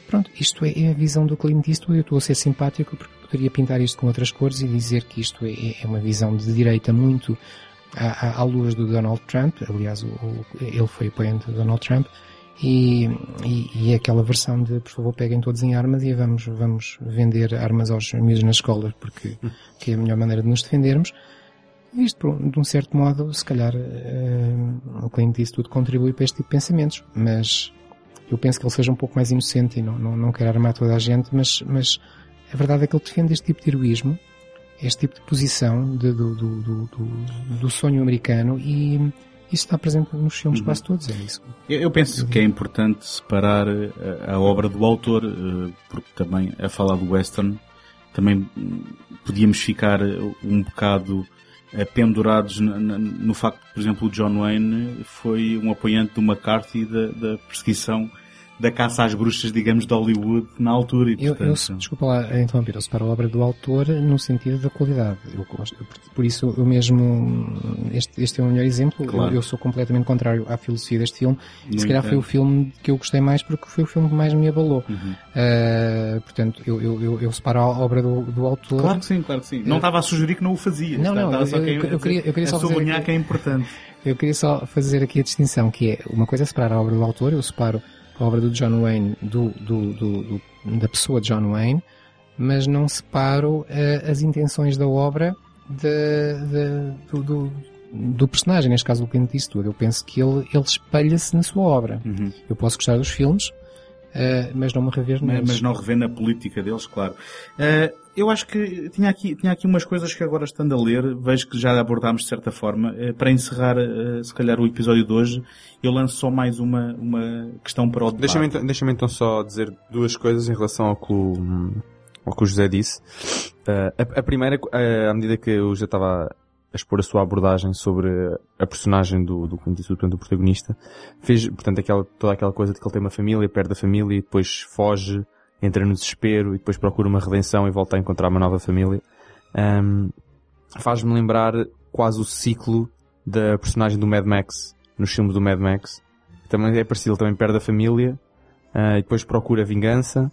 Pronto, isto é, é a visão do Clint Eastwood. Eu estou a ser simpático porque poderia pintar isto com outras cores e dizer que isto é, é uma visão de direita muito à, à, luz do Donald Trump. Aliás, o, o, ele foi apoiante do Donald Trump. E, e, e, aquela versão de, por favor, peguem todos em armas e vamos, vamos vender armas aos miúdos nas escolas, porque que é a melhor maneira de nos defendermos. Isto, de um certo modo, se calhar, uh, o Clint disse tudo contribui para este tipo de pensamentos, mas eu penso que ele seja um pouco mais inocente e não, não, não quer armar toda a gente, mas, mas a verdade é que ele defende este tipo de heroísmo, este tipo de posição de, do, do, do, do, sonho americano e, Isso está presente nos filmes Uhum. quase todos, é isso. Eu, eu penso que é importante separar eh, a, a obra do autor, eh, porque também, a falar do western, também podíamos ficar um bocado pendurados na- no facto que, por exemplo, o John Wayne foi um apoiante do McCarthy da, da perseguição da caça às bruxas, digamos, de Hollywood na altura. E, Eu, portanto, eu, desculpa lá interromper, eu separo a obra do autor no sentido da qualidade. Eu eu, por, isso eu mesmo, este, este é o melhor exemplo. Claro. Eu, eu sou completamente contrário à filosofia deste filme. No Se calhar foi o filme que eu gostei mais porque foi o filme que mais me abalou. Uhum. Uh, portanto, eu, eu, eu, eu separo a obra do, do autor. Claro que sim, claro que sim. Não estava a sugerir que não o fazia. Não, não, Estava só eu- eu- eu queria- eu queria só sublinhar que é importante. Eu queria só fazer aqui a distinção, que é, uma coisa é separar a obra do autor, eu separo a obra do John Wayne do, do, do- da pessoa John Wayne, mas não separo eh, as intenções da obra de- de- do, do, do personagem, neste caso do Clint Eastwood. Eu penso que ele, ele espelha-se na sua obra. Uhum. Eu posso gostar dos filmes, eh, mas não me rever Mas, neles. mas não revendo a política deles, claro. Eh, eu acho que tinha aqui, tinha aqui umas coisas que agora estando a ler, vejo que já abordámos de certa forma. Eh, para encerrar, se calhar, o episódio de hoje, eu lanço só mais uma, uma questão para o debate. Deixa-me então, deixa então só dizer duas coisas em relação ao que o, ao que o José disse. Uh, a, a primeira, uh, à medida que o José estava a expor a sua abordagem sobre a personagem do, do Clint Eastwood, portanto, do protagonista, fez, portanto, aquela, toda aquela coisa de que ele tem uma família, perde a família e depois foge, entra no desespero e depois procura uma redenção e volta a encontrar uma nova família. Um, faz-me lembrar quase o ciclo da personagem do Mad Max, nos filmes do Mad Max. Também é parecido, ele também perde a família, ah, e depois procura vingança,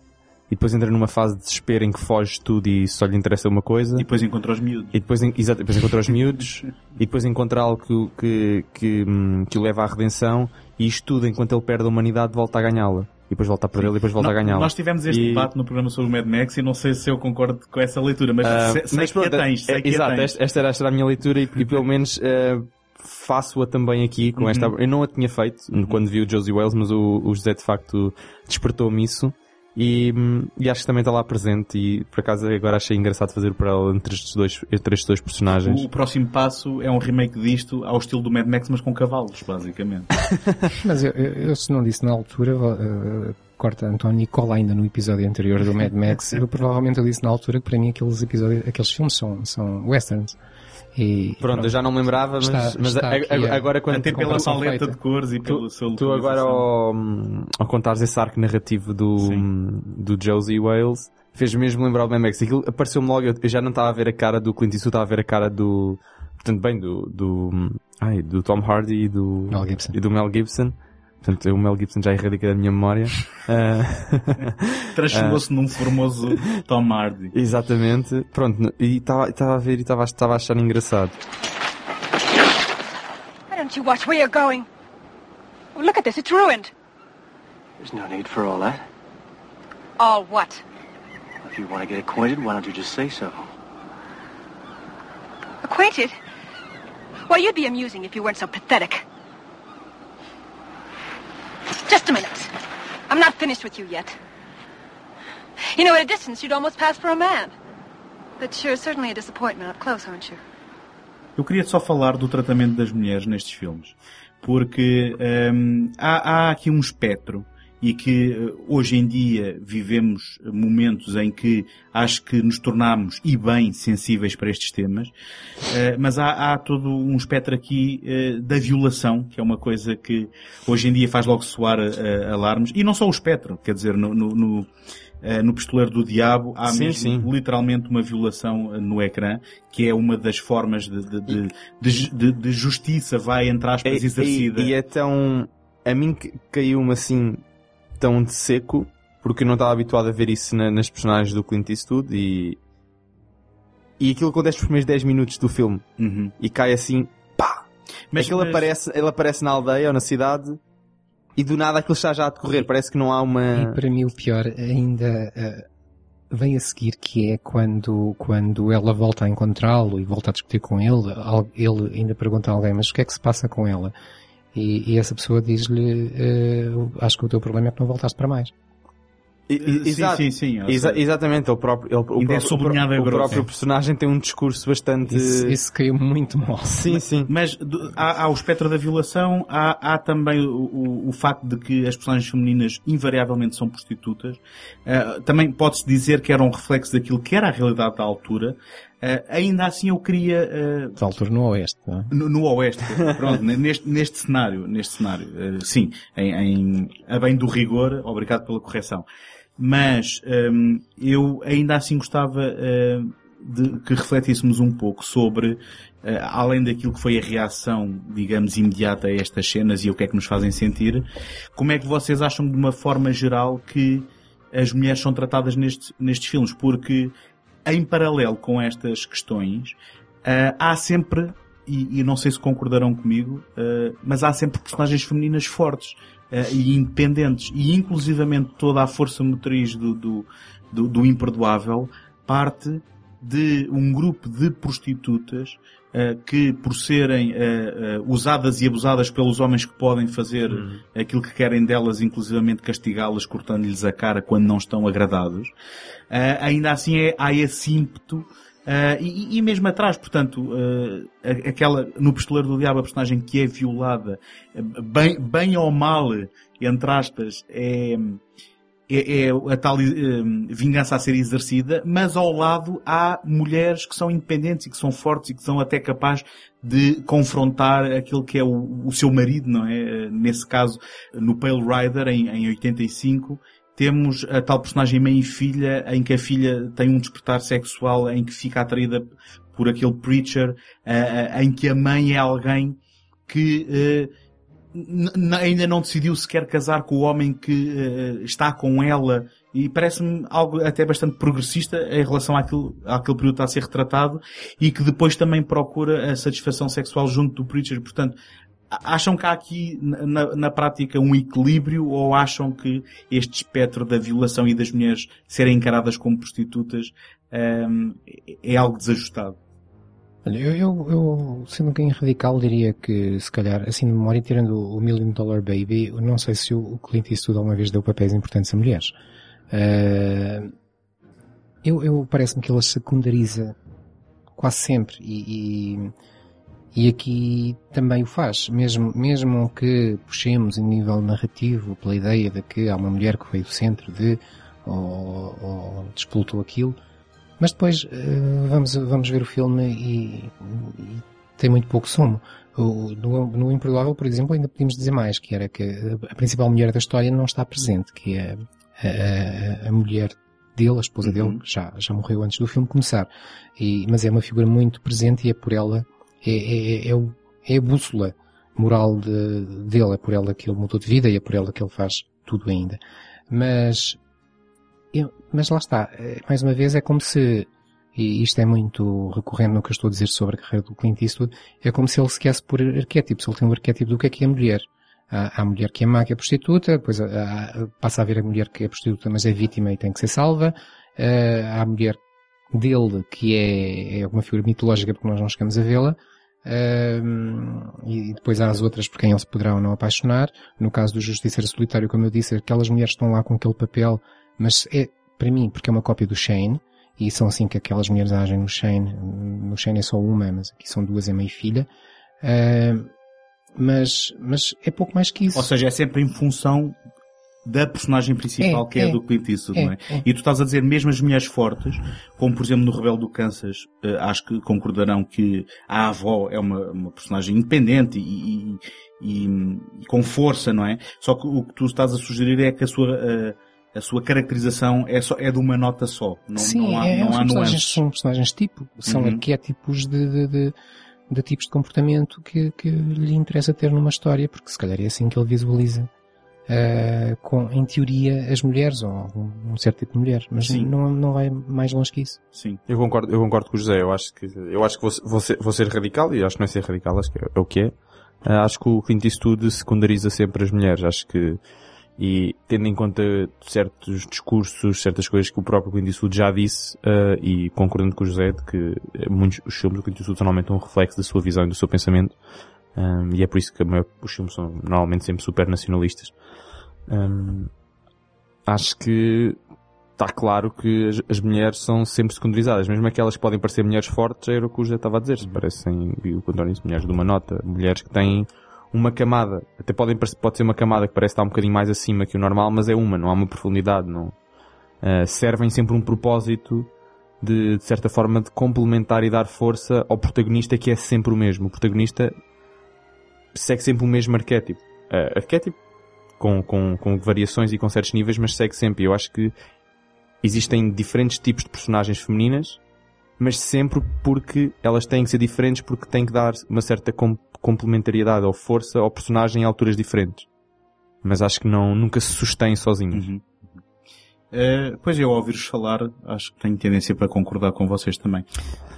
e depois entra numa fase de desespero em que foge tudo e só lhe interessa uma coisa. E depois encontra os miúdos. E depois, exato, depois encontra os miúdos, e depois encontra algo que, o- que, que, hum, que o leva à redenção, e isto tudo, enquanto ele perde a humanidade, volta a ganhá-la. E depois volta a perdê-la, e depois volta Nó- a ganhá-la. Nós tivemos este E- debate no programa sobre o Mad Max e não sei se eu concordo com essa leitura, mas Ah, sei, sei mas que a tens, sei é- que a exato, tens. esta, era, esta era a minha leitura e, e pelo menos ah, faço-a também aqui com Uhum. esta. Eu não a tinha feito quando vi o Josie Wales, mas o, o José de facto despertou-me isso. E, e acho que também está lá presente e por acaso agora achei engraçado fazer o paralelo entre estes dois, entre estes dois personagens. O próximo passo é um remake disto ao estilo do Mad Max, mas com cavalos, basicamente. Mas eu, eu, eu, se não disse na altura, uh, corta António e cola ainda no episódio anterior do Mad Max, eu provavelmente eu disse na altura que para mim aqueles episódios, aqueles filmes são, são westerns. E, Pronto, eu já não me lembrava, mas, Está- mas está a- a- a- agora quando Até tu pela paleta feita. de cores e pelo seu Tu agora ao, ao contares esse arco narrativo do, do Josie Wales, fez mesmo lembrar o Mad Max. Aquilo apareceu-me logo, eu eu já não estava a ver a cara do Clint Eastwood, estava a ver a cara do, portanto bem, do, do, ai, do Tom Hardy e do, Mel Gibson. e do Mel Gibson. Portanto, o Mel Gibson já erradicado da minha memória. Ah, Transformou-se num formoso Tom Hardy. exatamente. Pronto, e estava estava a ver e estava a- achar engraçado. Why don't you watch where you're going? Oh, look at this, it's ruined. There's no need for all that. All what? If you want to get acquainted, why don't you just say so? Acquainted? Why, you'd be amusing if you weren't so pathetic. Just a minute. I'm not finished with you yet. You know, at a distance, you'd almost pass for a man. But you're certainly a disappointment up close, aren't you? Eu queria só falar do tratamento das mulheres nestes filmes. Porque hum, há, há aqui um espectro e que eh, hoje em dia vivemos momentos em que acho que nos tornamos e bem sensíveis para estes temas, Eh, mas há, há todo um espectro aqui eh, da violação, que é uma coisa que hoje em dia faz logo soar alarmes, e não só o espectro, quer dizer, no, no, no, Pistoleiro do Diabo há Sim, mesmo sim. literalmente uma violação no ecrã, que é uma das formas de, de, de, de, justiça, vai entre aspas, E, exercida. e- e é tão. A mim caiu-me assim tão de seco, porque eu não estava habituado a ver isso na- nas personagens do Clint Eastwood e. E aquilo acontece nos primeiros 10 minutos do filme. Uhum. E cai assim, pá! Mas- é que ele, mas- aparece, ele aparece na aldeia ou na cidade e do nada aquilo está já a decorrer. Parece que não há uma. E para mim o pior ainda eh, vem a seguir, que é quando, quando ela volta a encontrá-lo e volta a discutir com ele, ele ainda pergunta a alguém, mas o que é que se passa com ela? E, e essa pessoa diz-lhe, eh, acho que o teu problema é que não voltaste para mais. I- Sim, exato. sim, sim, ou Exa- exatamente, ele próprio, ele, o, é próprio, o grosso. próprio É. personagem tem um discurso bastante. Isso, isso caiu muito mal. Sim, sim. Mas do- há, há o espectro da violação, há, há também o, o, o facto de que as personagens femininas invariavelmente são prostitutas. Ah, também pode-se dizer que era um reflexo daquilo que era a realidade da altura. Ah, ainda assim eu queria ah, De altura no Oeste, não é? no, no Oeste, pronto, neste, neste cenário, neste cenário, eh, sim, em, em, a bem do rigor, obrigado pela correção. Mas hum, eu ainda assim gostava eh, de que refletíssemos um pouco sobre, eh, além daquilo que foi a reação, digamos, imediata a estas cenas e o que é que nos fazem sentir, como é que vocês acham de uma forma geral que as mulheres são tratadas nestes, nestes filmes? Porque em paralelo com estas questões, ah, há sempre, e, e não sei se concordarão comigo, ah, mas há sempre personagens femininas fortes ah, e independentes. E inclusivamente toda a força motriz do, do, do, do imperdoável parte de um grupo de prostitutas que, por serem ah, ah, usadas e abusadas pelos homens que podem fazer aquilo que querem delas, inclusivamente castigá-las, cortando-lhes a cara quando não estão agradados, ainda assim é, há esse ímpeto ah, e, e mesmo atrás, portanto, a- aquela, no Pistoleiro do Diabo, a personagem que é violada, bem, bem ou mal, entre aspas, é, é, é a tal eh, vingança a ser exercida, mas ao lado há mulheres que são independentes e que são fortes e que são até capazes de confrontar aquele que é o, o seu marido, não é? Nesse caso, no Pale Rider, em, em 85, temos a tal personagem mãe e filha, em que a filha tem um despertar sexual, em que fica atraída por aquele preacher, eh, em que a mãe é alguém que n- ainda não decidiu sequer casar com o homem que eh, está com ela e parece-me algo até bastante progressista em relação àquilo, àquele período que está a ser retratado e que depois também procura a satisfação sexual junto do preacher. Portanto, acham que há aqui na, na- prática um equilíbrio ou acham que este espectro da violação e das mulheres serem encaradas como prostitutas ehm, é algo desajustado? Olha, eu, eu, eu, sendo um radical, diria que, se calhar, assim de memória, tirando o Million Dollar Baby, não sei se o Clint Eastwood alguma vez deu papéis importantes a mulheres. Eh, eu, eu parece-me que ele secundariza quase sempre e, e, e aqui também o faz. Mesmo, mesmo que puxemos em nível narrativo pela ideia de que há uma mulher que foi o centro de, ou, ou aquilo, mas depois eh, vamos, vamos ver o filme e, e tem muito pouco sumo. O- no, no Imperdoável, por exemplo, ainda podíamos dizer mais, que era que a, principal mulher da história não está presente, que é a, a- a mulher dele, a esposa dele, que já, já morreu antes do filme começar. E, mas é uma figura muito presente e é por ela, é, é, é, o- é a bússola moral de, dele, é por ela que ele mudou de vida e é por ela que ele faz tudo ainda. Mas eu- mas lá está, eh, mais uma vez é como se, e isto é muito recorrente no que eu estou a dizer sobre a carreira do Clint Eastwood, é como se ele se quisesse por arquétipos, ele tem um arquétipo do que é que é a mulher. Há, a mulher que é má, que é prostituta, depois passa a haver a mulher que é prostituta, mas é vítima e tem que ser salva, Eh, há a mulher dele que é, é uma figura mitológica porque nós não chegamos a vê-la, Ahm, e depois há as outras por quem ele se poderá ou não apaixonar. No caso do Justiceiro Solitário, como eu disse, aquelas mulheres estão lá com aquele papel, mas é, para mim, porque é uma cópia do Shane, e são assim que aquelas mulheres agem no Shane. No Shane é só uma, mas aqui são duas, é mãe e filha. Ahm, mas, mas é pouco mais que isso. Ou seja, é sempre em função da personagem principal, É, que é, é. do Clint Eastwood, É, não é? é. E tu estás a dizer mesmo as mulheres fortes, como por exemplo no Rebelde do Kansas, eh, acho que concordarão que a avó é uma, uma personagem independente e, e- e- e com força, não é? Só que o que tu estás a sugerir é que a sua, eh, a sua caracterização é, só, é de uma nota só. Não, Sim, não há, é, não são, há personagens, nuances. são personagens tipo, são Uhum. arquétipos de, de, de, de tipos de comportamento que, que lhe interessa ter numa história, porque se calhar é assim que ele visualiza, eh, com, em teoria, as mulheres, ou um, um certo tipo de mulher, mas Sim. não, não vai mais longe que isso. Sim. Eu concordo, eu concordo com o José. Eu acho que, eu acho que vou, vou, ser, vou ser radical e acho que não é ser radical, acho que é, é o que é. Ah, acho que o Clint Eastwood secundariza sempre as mulheres. Acho que, e tendo em conta certos discursos, certas coisas que o próprio Clint Eastwood já disse, ah, e concordando com o José de que eh, muitos os filmes do Clint Eastwood são normalmente um reflexo da sua visão e do seu pensamento, ah, e é por isso que maior, os filmes são normalmente sempre super nacionalistas. Um, acho que está claro que as, as mulheres são sempre secundarizadas, mesmo aquelas que podem parecer mulheres fortes, era o que o José estava a dizer, parecem, o que o António disse, mulheres de uma nota, mulheres que têm uma camada, até podem, pode ser uma camada que parece estar um bocadinho mais acima que o normal, mas é uma, não há uma profundidade, não. Ah, servem sempre um propósito de, de certa forma, de complementar e dar força ao protagonista que é sempre o mesmo. O protagonista segue sempre o mesmo arquétipo. Ah, arquétipo com, com, com variações e com certos níveis, mas segue sempre. Eu acho que existem diferentes tipos de personagens femininas, mas sempre porque elas têm que ser diferentes porque têm que dar uma certa complementariedade ou força ao personagem em alturas diferentes. Mas acho que não, nunca se sustém sozinhos. Uhum. Eh, pois eu, ao ouvir-vos falar, acho que tenho tendência para concordar com vocês também.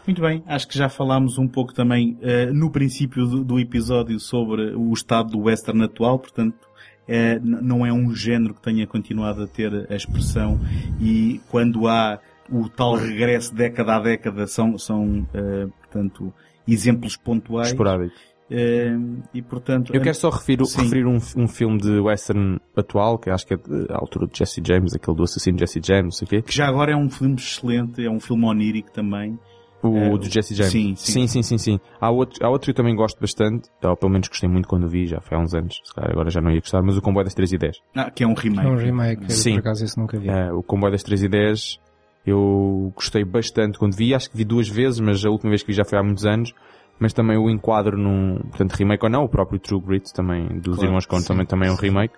Muito bem, acho que já falámos um pouco também eh, no princípio do, do episódio sobre o estado do western atual, portanto, n- não é um género que tenha continuado a ter a expressão e quando há o tal regresso década a década são, são eh, portanto, exemplos pontuais. Esporádico. Eh, e portanto, Eu quero só referir, referir um, um filme de western atual, que acho que é à altura de Jesse James, aquele do assassino Jesse James, não sei o quê. que já agora é um filme excelente, é um filme onírico também. O É, do Jesse James. sim, sim. sim, sim, sim, sim. Há, outro, há outro que eu também gosto bastante, ou pelo menos gostei muito quando o vi, já foi há uns anos, se calhar agora já não ia gostar, mas o Comboio das 3 e 10. Ah, que é um remake. É um remake, eu, Sim. por acaso esse nunca vi. Eh, o Comboio das 3 e 10 eu gostei bastante quando vi, acho que vi duas vezes, mas a última vez que vi já foi há muitos anos. Mas também o enquadro num, portanto, remake ou não, o próprio True Grit também, dos Claro, irmãos Coen sim, também, também é um sim. remake.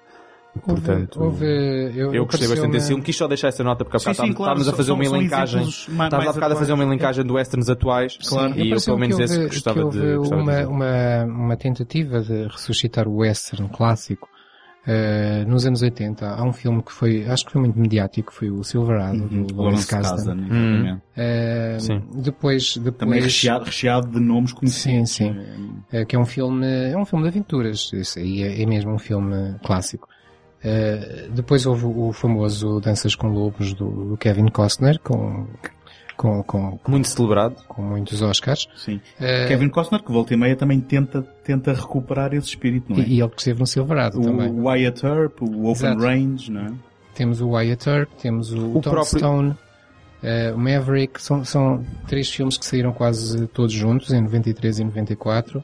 Houve, Portanto, houve, eu, eu gostei bastante desse filme, quis só deixar essa nota porque Sim, sim, claro, estávamos a fazer são- uma elencagem, estávamos há mais bocado a fazer uma elencagem de westerns atuais Claro. e eu pelo menos esse houve, gostava que houve de, gostava de uma, dizer. uma, uma tentativa de ressuscitar o western clássico eh, nos anos 80. Há um filme que foi, acho que foi muito mediático, foi o Silverado, Uhum, do Lawrence Kasdan. exatamente. Eh, Sim. depois, depois... Também recheado, recheado de nomes conhecidos. Sim, sim. Eh, que é um filme, é um filme de aventuras. Isso aí é, é mesmo um filme clássico. Eh, depois houve o famoso Danças com Lobos do, do Kevin Costner, com, com, com, Muito celebrado. com muitos Oscars. Sim. Eh, Kevin Costner, que volta e meia também tenta, tenta recuperar esse espírito, não é? e, e ele que esteve no Silverado também. o Wyatt Earp, o Open Exato. Range, não é? Temos o Wyatt Earp, temos o, O Tom próprio- Stone, eh, o Maverick. São, são três filmes que saíram quase todos juntos, em 93 e 94.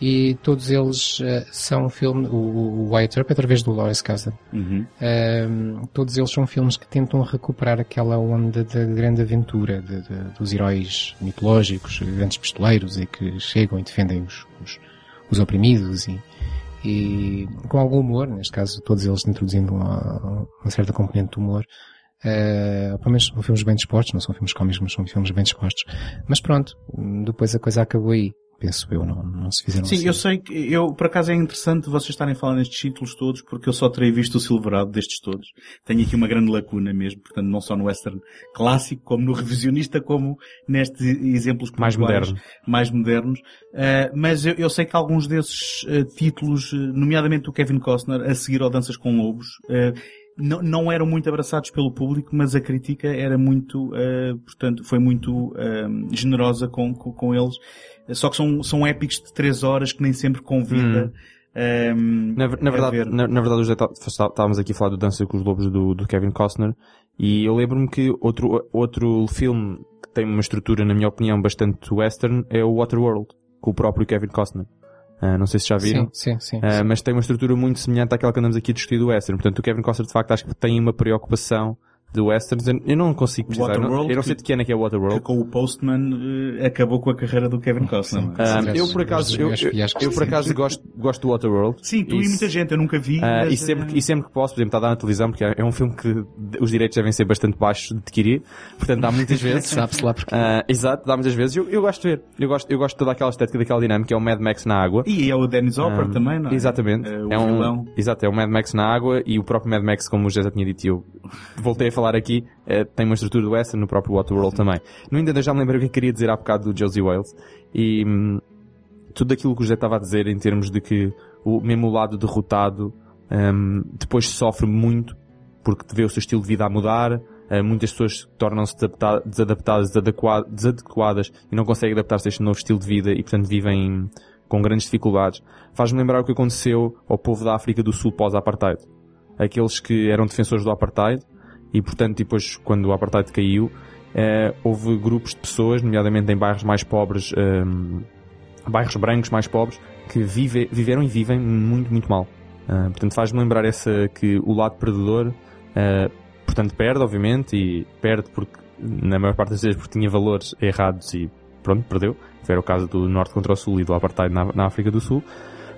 E todos eles eh, são filmes, o, o Wyatt Earp através do Lawrence Kasdan. Uhum. Um, todos eles são filmes que tentam recuperar aquela onda da grande aventura de- de- dos heróis mitológicos, grandes pistoleiros e que chegam e defendem os, os, os oprimidos e, e com algum humor, neste caso todos eles introduzindo uma, uma certa componente de humor. Uh, pelo menos são filmes bem dispostos, não são filmes cómicos, mas são filmes bem dispostos. Mas pronto, depois a coisa acabou aí, penso eu, não, não se fizeram Sim, assim. eu sei que, eu, por acaso é interessante vocês estarem falar nestes títulos todos, porque eu só terei visto o Silverado destes todos. Tenho aqui uma grande lacuna mesmo, portanto, não só no western clássico, como no revisionista, como nestes exemplos Mais pontuais, moderno. mais modernos. Uh, mas eu, eu sei que alguns desses uh, títulos, uh, nomeadamente o Kevin Costner, a seguir ao Danças com Lobos, uh, não, não eram muito abraçados pelo público, mas a crítica era muito, uh, portanto, foi muito uh, generosa com, com, com eles. Só que são, são épicos de 3 horas que nem sempre convida. um, Na, na a verdade, ver. na, na verdade, está- estávamos aqui a falar do Dança com os Lobos do, do Kevin Costner e eu lembro-me que outro, outro filme que tem uma estrutura, na minha opinião, bastante western é o Waterworld, com o próprio Kevin Costner. Ah, não sei se já viram. Sim, sim, sim. Ah, mas tem uma estrutura muito semelhante àquela que andamos aqui a discutir do western. Portanto, o Kevin Costner, de facto, acho que tem uma preocupação de westerns. Eu- não consigo precisar. Eu não, Waterworld, eu não sei de que ano é que é que Waterworld. com o Postman uh, acabou com a carreira do Kevin Costner. não é? Ah, eu por acaso, eu, eu, que eu por acaso gosto, gosto do Waterworld. Sim, tu e, Isso. muita gente, eu nunca vi. Mas, e, sempre, uh, e sempre que posso, por exemplo, está a dar na televisão, porque é é um filme que os direitos devem ser bastante baixos de adquirir, portanto dá muitas vezes. Sabe-se lá porque. Ah, exato, dá muitas vezes. Eu, eu gosto de ver. Eu gosto, eu gosto de toda aquela estética daquela dinâmica, é o Mad Max na água. E é o Dennis Hopper Ah, também, não é? Exatamente. Uh, o é um, vilão. exato, é o Mad Max na água e o próprio Mad Max, como o José já tinha dito e eu voltei a falar aqui, eh, tem uma estrutura do western no próprio Waterworld também. No entanto, já me lembrei o que eu queria dizer há bocado do Josie Wales e hum, tudo aquilo que o José estava a dizer em termos de que o mesmo o lado derrotado hum, depois sofre muito porque vê o seu estilo de vida a mudar, eh, muitas pessoas tornam-se adapta- desadaptadas, desadequa- desadequadas e não conseguem adaptar-se a este novo estilo de vida e portanto vivem com grandes dificuldades. Faz-me lembrar o que aconteceu ao povo da África do Sul pós-apartheid. aqueles que eram defensores do apartheid e, portanto, depois, quando o apartheid caiu, eh, houve grupos de pessoas, nomeadamente em bairros mais pobres, ehm, bairros brancos mais pobres, que vive, viveram e vivem muito, muito mal. Ah, portanto, faz-me lembrar essa que o lado perdedor, portanto, perde, obviamente, e perde porque, na maior parte das vezes, porque tinha valores errados e pronto, perdeu. Era o caso do Norte contra o Sul e do Apartheid na, na África do Sul.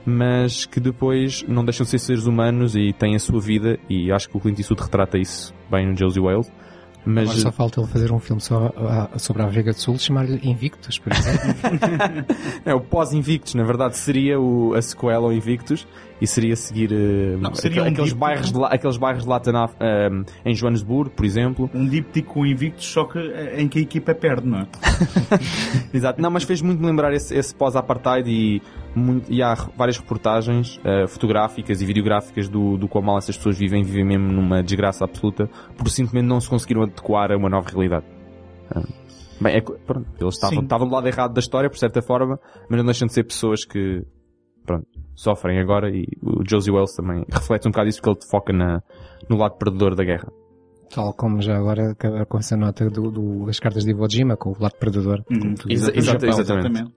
Mas que depois não deixam de ser seres humanos e têm a sua vida, e acho que o Clint Eastwood retrata isso bem no Josie Wales. Mas Agora só falta ele fazer um filme só a- sobre a África do Sul e chamar-lhe Invictus, por exemplo. é o pós-Invictus, na verdade seria o, a sequela ao Invictus e seria seguir eh, Não, seria um aqueles, bairros de, aqueles bairros de lá na- eh, em Joanesburgo, por exemplo. Um díptico com invictos, só que eh, em que a equipa perde, não é? Exato. Não, mas fez muito me lembrar esse, esse pós-apartheid e, muito- e há várias reportagens eh, fotográficas e videográficas do, do quão mal essas pessoas vivem, vivem mesmo numa desgraça absoluta, porque simplesmente não se conseguiram adequar a uma nova realidade. Ah, bem, é, pronto, eles estavam, estavam do lado errado da história, por certa forma, mas não deixam de ser pessoas que, pronto, sofrem agora e o Josie Wells também reflete um bocado isso porque ele foca na, no lado perdedor da guerra. Tal como já agora acaba com essa nota do, do- das cartas de Iwo Jima, com o lado tu dizes. Exa- exatamente. exatamente.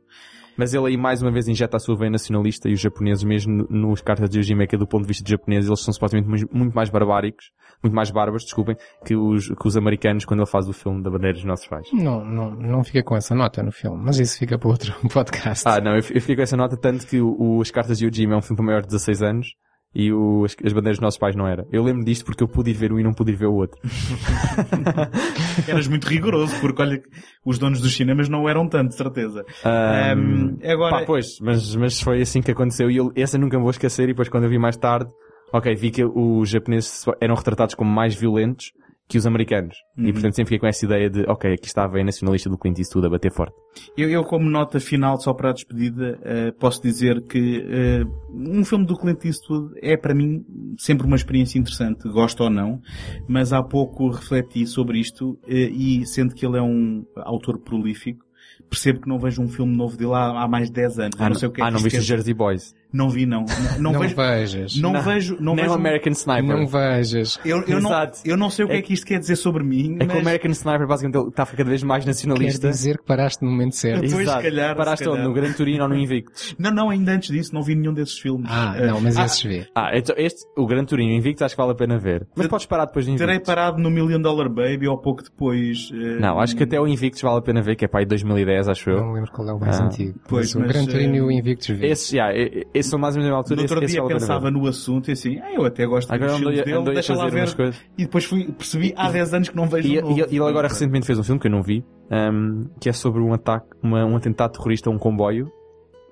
Mas ele aí mais uma vez injeta a sua veia nacionalista e os japoneses mesmo no- nos cartas de Yojima que do ponto de vista de japoneses eles são supostamente mu- muito mais barbáricos, muito mais bárbaros, desculpem, que os, que os americanos quando ele faz o filme da bandeira dos nossos pais. Não, não, não fica com essa nota no filme, mas isso fica para outro podcast. Ah, não, eu, eu fiquei com essa nota tanto que o, os cartas de Yojima é um filme para maior de 16 anos e o, as, as bandeiras dos nossos pais não era. Eu lembro disto porque eu pude ir ver um e não pude ir ver o outro. Eras muito rigoroso, porque olha, os donos dos cinemas não eram tanto, de certeza. Ahm, Ahm, agora, Pá, pois, mas, mas foi assim que aconteceu e eu, essa nunca me vou esquecer e depois quando eu vi mais tarde, ok, vi que os japoneses eram retratados como mais violentos que os americanos. Uhum. E portanto sempre fiquei com essa ideia de, ok, aqui estava a nacionalista do Clint Eastwood a bater forte. eu, eu como nota final, só para a despedida, eh, posso dizer que eh, um filme do Clint Eastwood é para mim sempre uma experiência interessante, gosto ou não, mas há pouco refleti sobre isto eh, e sendo que ele é um autor prolífico, percebo que não vejo um filme novo dele há, há mais de 10 anos. Ah, não sei o que é ah, que não viste os Jersey Boys? Não vi, não. Não, Não vejo. vejas. Não, Não. vejo. Não Nem vejo o American Sniper. Não vejas. Eu, eu, não, Exato. eu não sei o que é, É que isto quer dizer sobre mim, É que o mas American Sniper basicamente ele está cada vez mais Quer nacionalista. dizer que paraste no momento certo. Pois, se Exato. calhar, Paraste se calhar. no Gran Turino ou no Invictus? Não, não, ainda antes disso, não vi nenhum desses filmes. Ah, não, mas ah, esses vê. Ah, então este, o Gran Turino Invictus acho que vale a pena ver. Mas podes parar depois do Invictus. Terei parado no Million Dollar Baby ou pouco depois. eh, Não, acho que até o Invictus vale a pena ver, que é para aí 2010, acho eu. Não lembro qual é o mais Ah, antigo. pois, Mas o mas, Gran Turino e o eh, Invictus vê. Esses, yeah, e- e- esses são mais ou menos na altura. No outro dia pensava no assunto e assim, ah, eu até gosto Agora dos andei, filmes dele, deixa lá fazer ver. E depois fui, percebi há 10 anos que não vejo E, um novo. e- e ele agora recentemente fez um filme que eu não vi, um, que é sobre um ataque, uma- um atentado terrorista a um comboio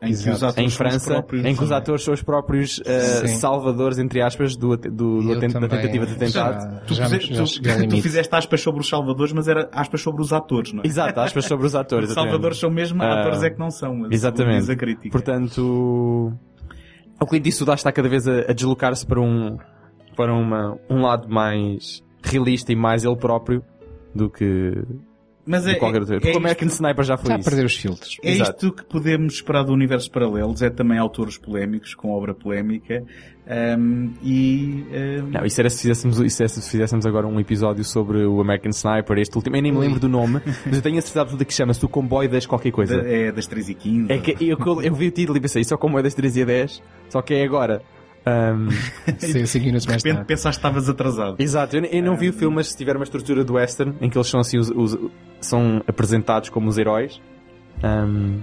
em, Exato. França, próprios- em que os atores são os próprios uh, salvadores, entre aspas, do, do, do atent- da tentativa de atentado. já- Tu, já, tu- tu fizeste aspas sobre os salvadores, mas era aspas sobre os atores, não é? Exato, aspas sobre os atores. Os salvadores são mesmo, Ah, atores é que não são. Exatamente. Diz a crítica. Portanto, o Clint Eastwood está cada vez a, a deslocar-se para um para uma, um lado mais realista e mais ele próprio do que mas é, qualquer outro. é, Porque é o American Sniper já foi Está a isso. perder os filtros. É Exato. isto que podemos esperar do universo paralelos, é também autores polémicos, com obra polémica, ahm, e ahm, Não, isso era se fizéssemos, isso era se fizéssemos agora um episódio sobre o American Sniper, este último, eu nem me lembro do nome, mas eu tenho a certeza absoluta que chama-se o comboio das qualquer coisa. da- é das 3 e 15 É que eu, eu vi o título e pensei, isso é o comboio das 3 e 10, só que é agora. Ahm, Sim, 5 minutos de mais repente tarde. pensaste que estavas atrasado. exato, eu, eu não vi o filme, mas se tiver uma estrutura do western, em que eles são assim, os, os- são apresentados como os heróis, ahm,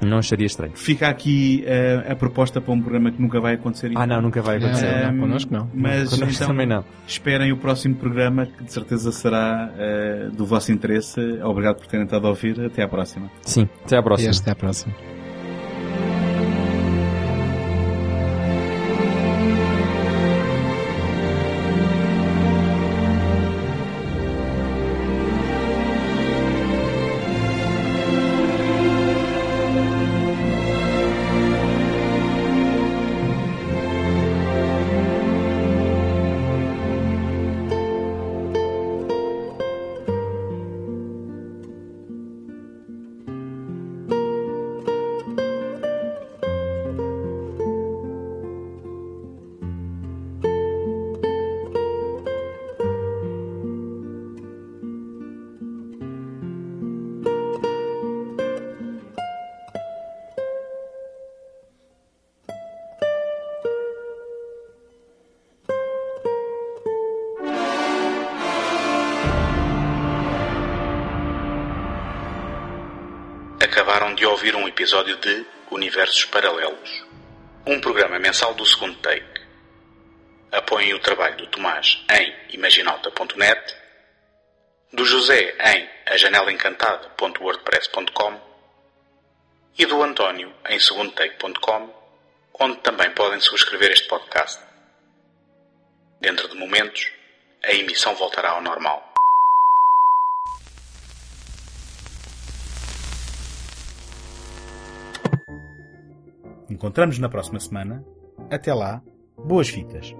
não acharia estranho. Fica aqui ah, a proposta para um programa que nunca vai acontecer. Ah não, nunca vai Não, acontecer. não, Ahm, connosco não. Mas Connosco então, também não. esperem o próximo programa, que de certeza será ah, do vosso interesse. Obrigado por terem estado a ouvir. Até à próxima. Sim, até à E próxima. até à próxima. Episódio de Universos Paralelos, um programa mensal do segundo take. Apoiem o trabalho do Tomás em imaginalta.net, do José em ajanelaencantada.wordpress.com e do António em segundotake.com, onde também podem subscrever este podcast. Dentro de momentos, a emissão voltará ao normal. Encontramos na próxima semana. Até lá, boas fitas.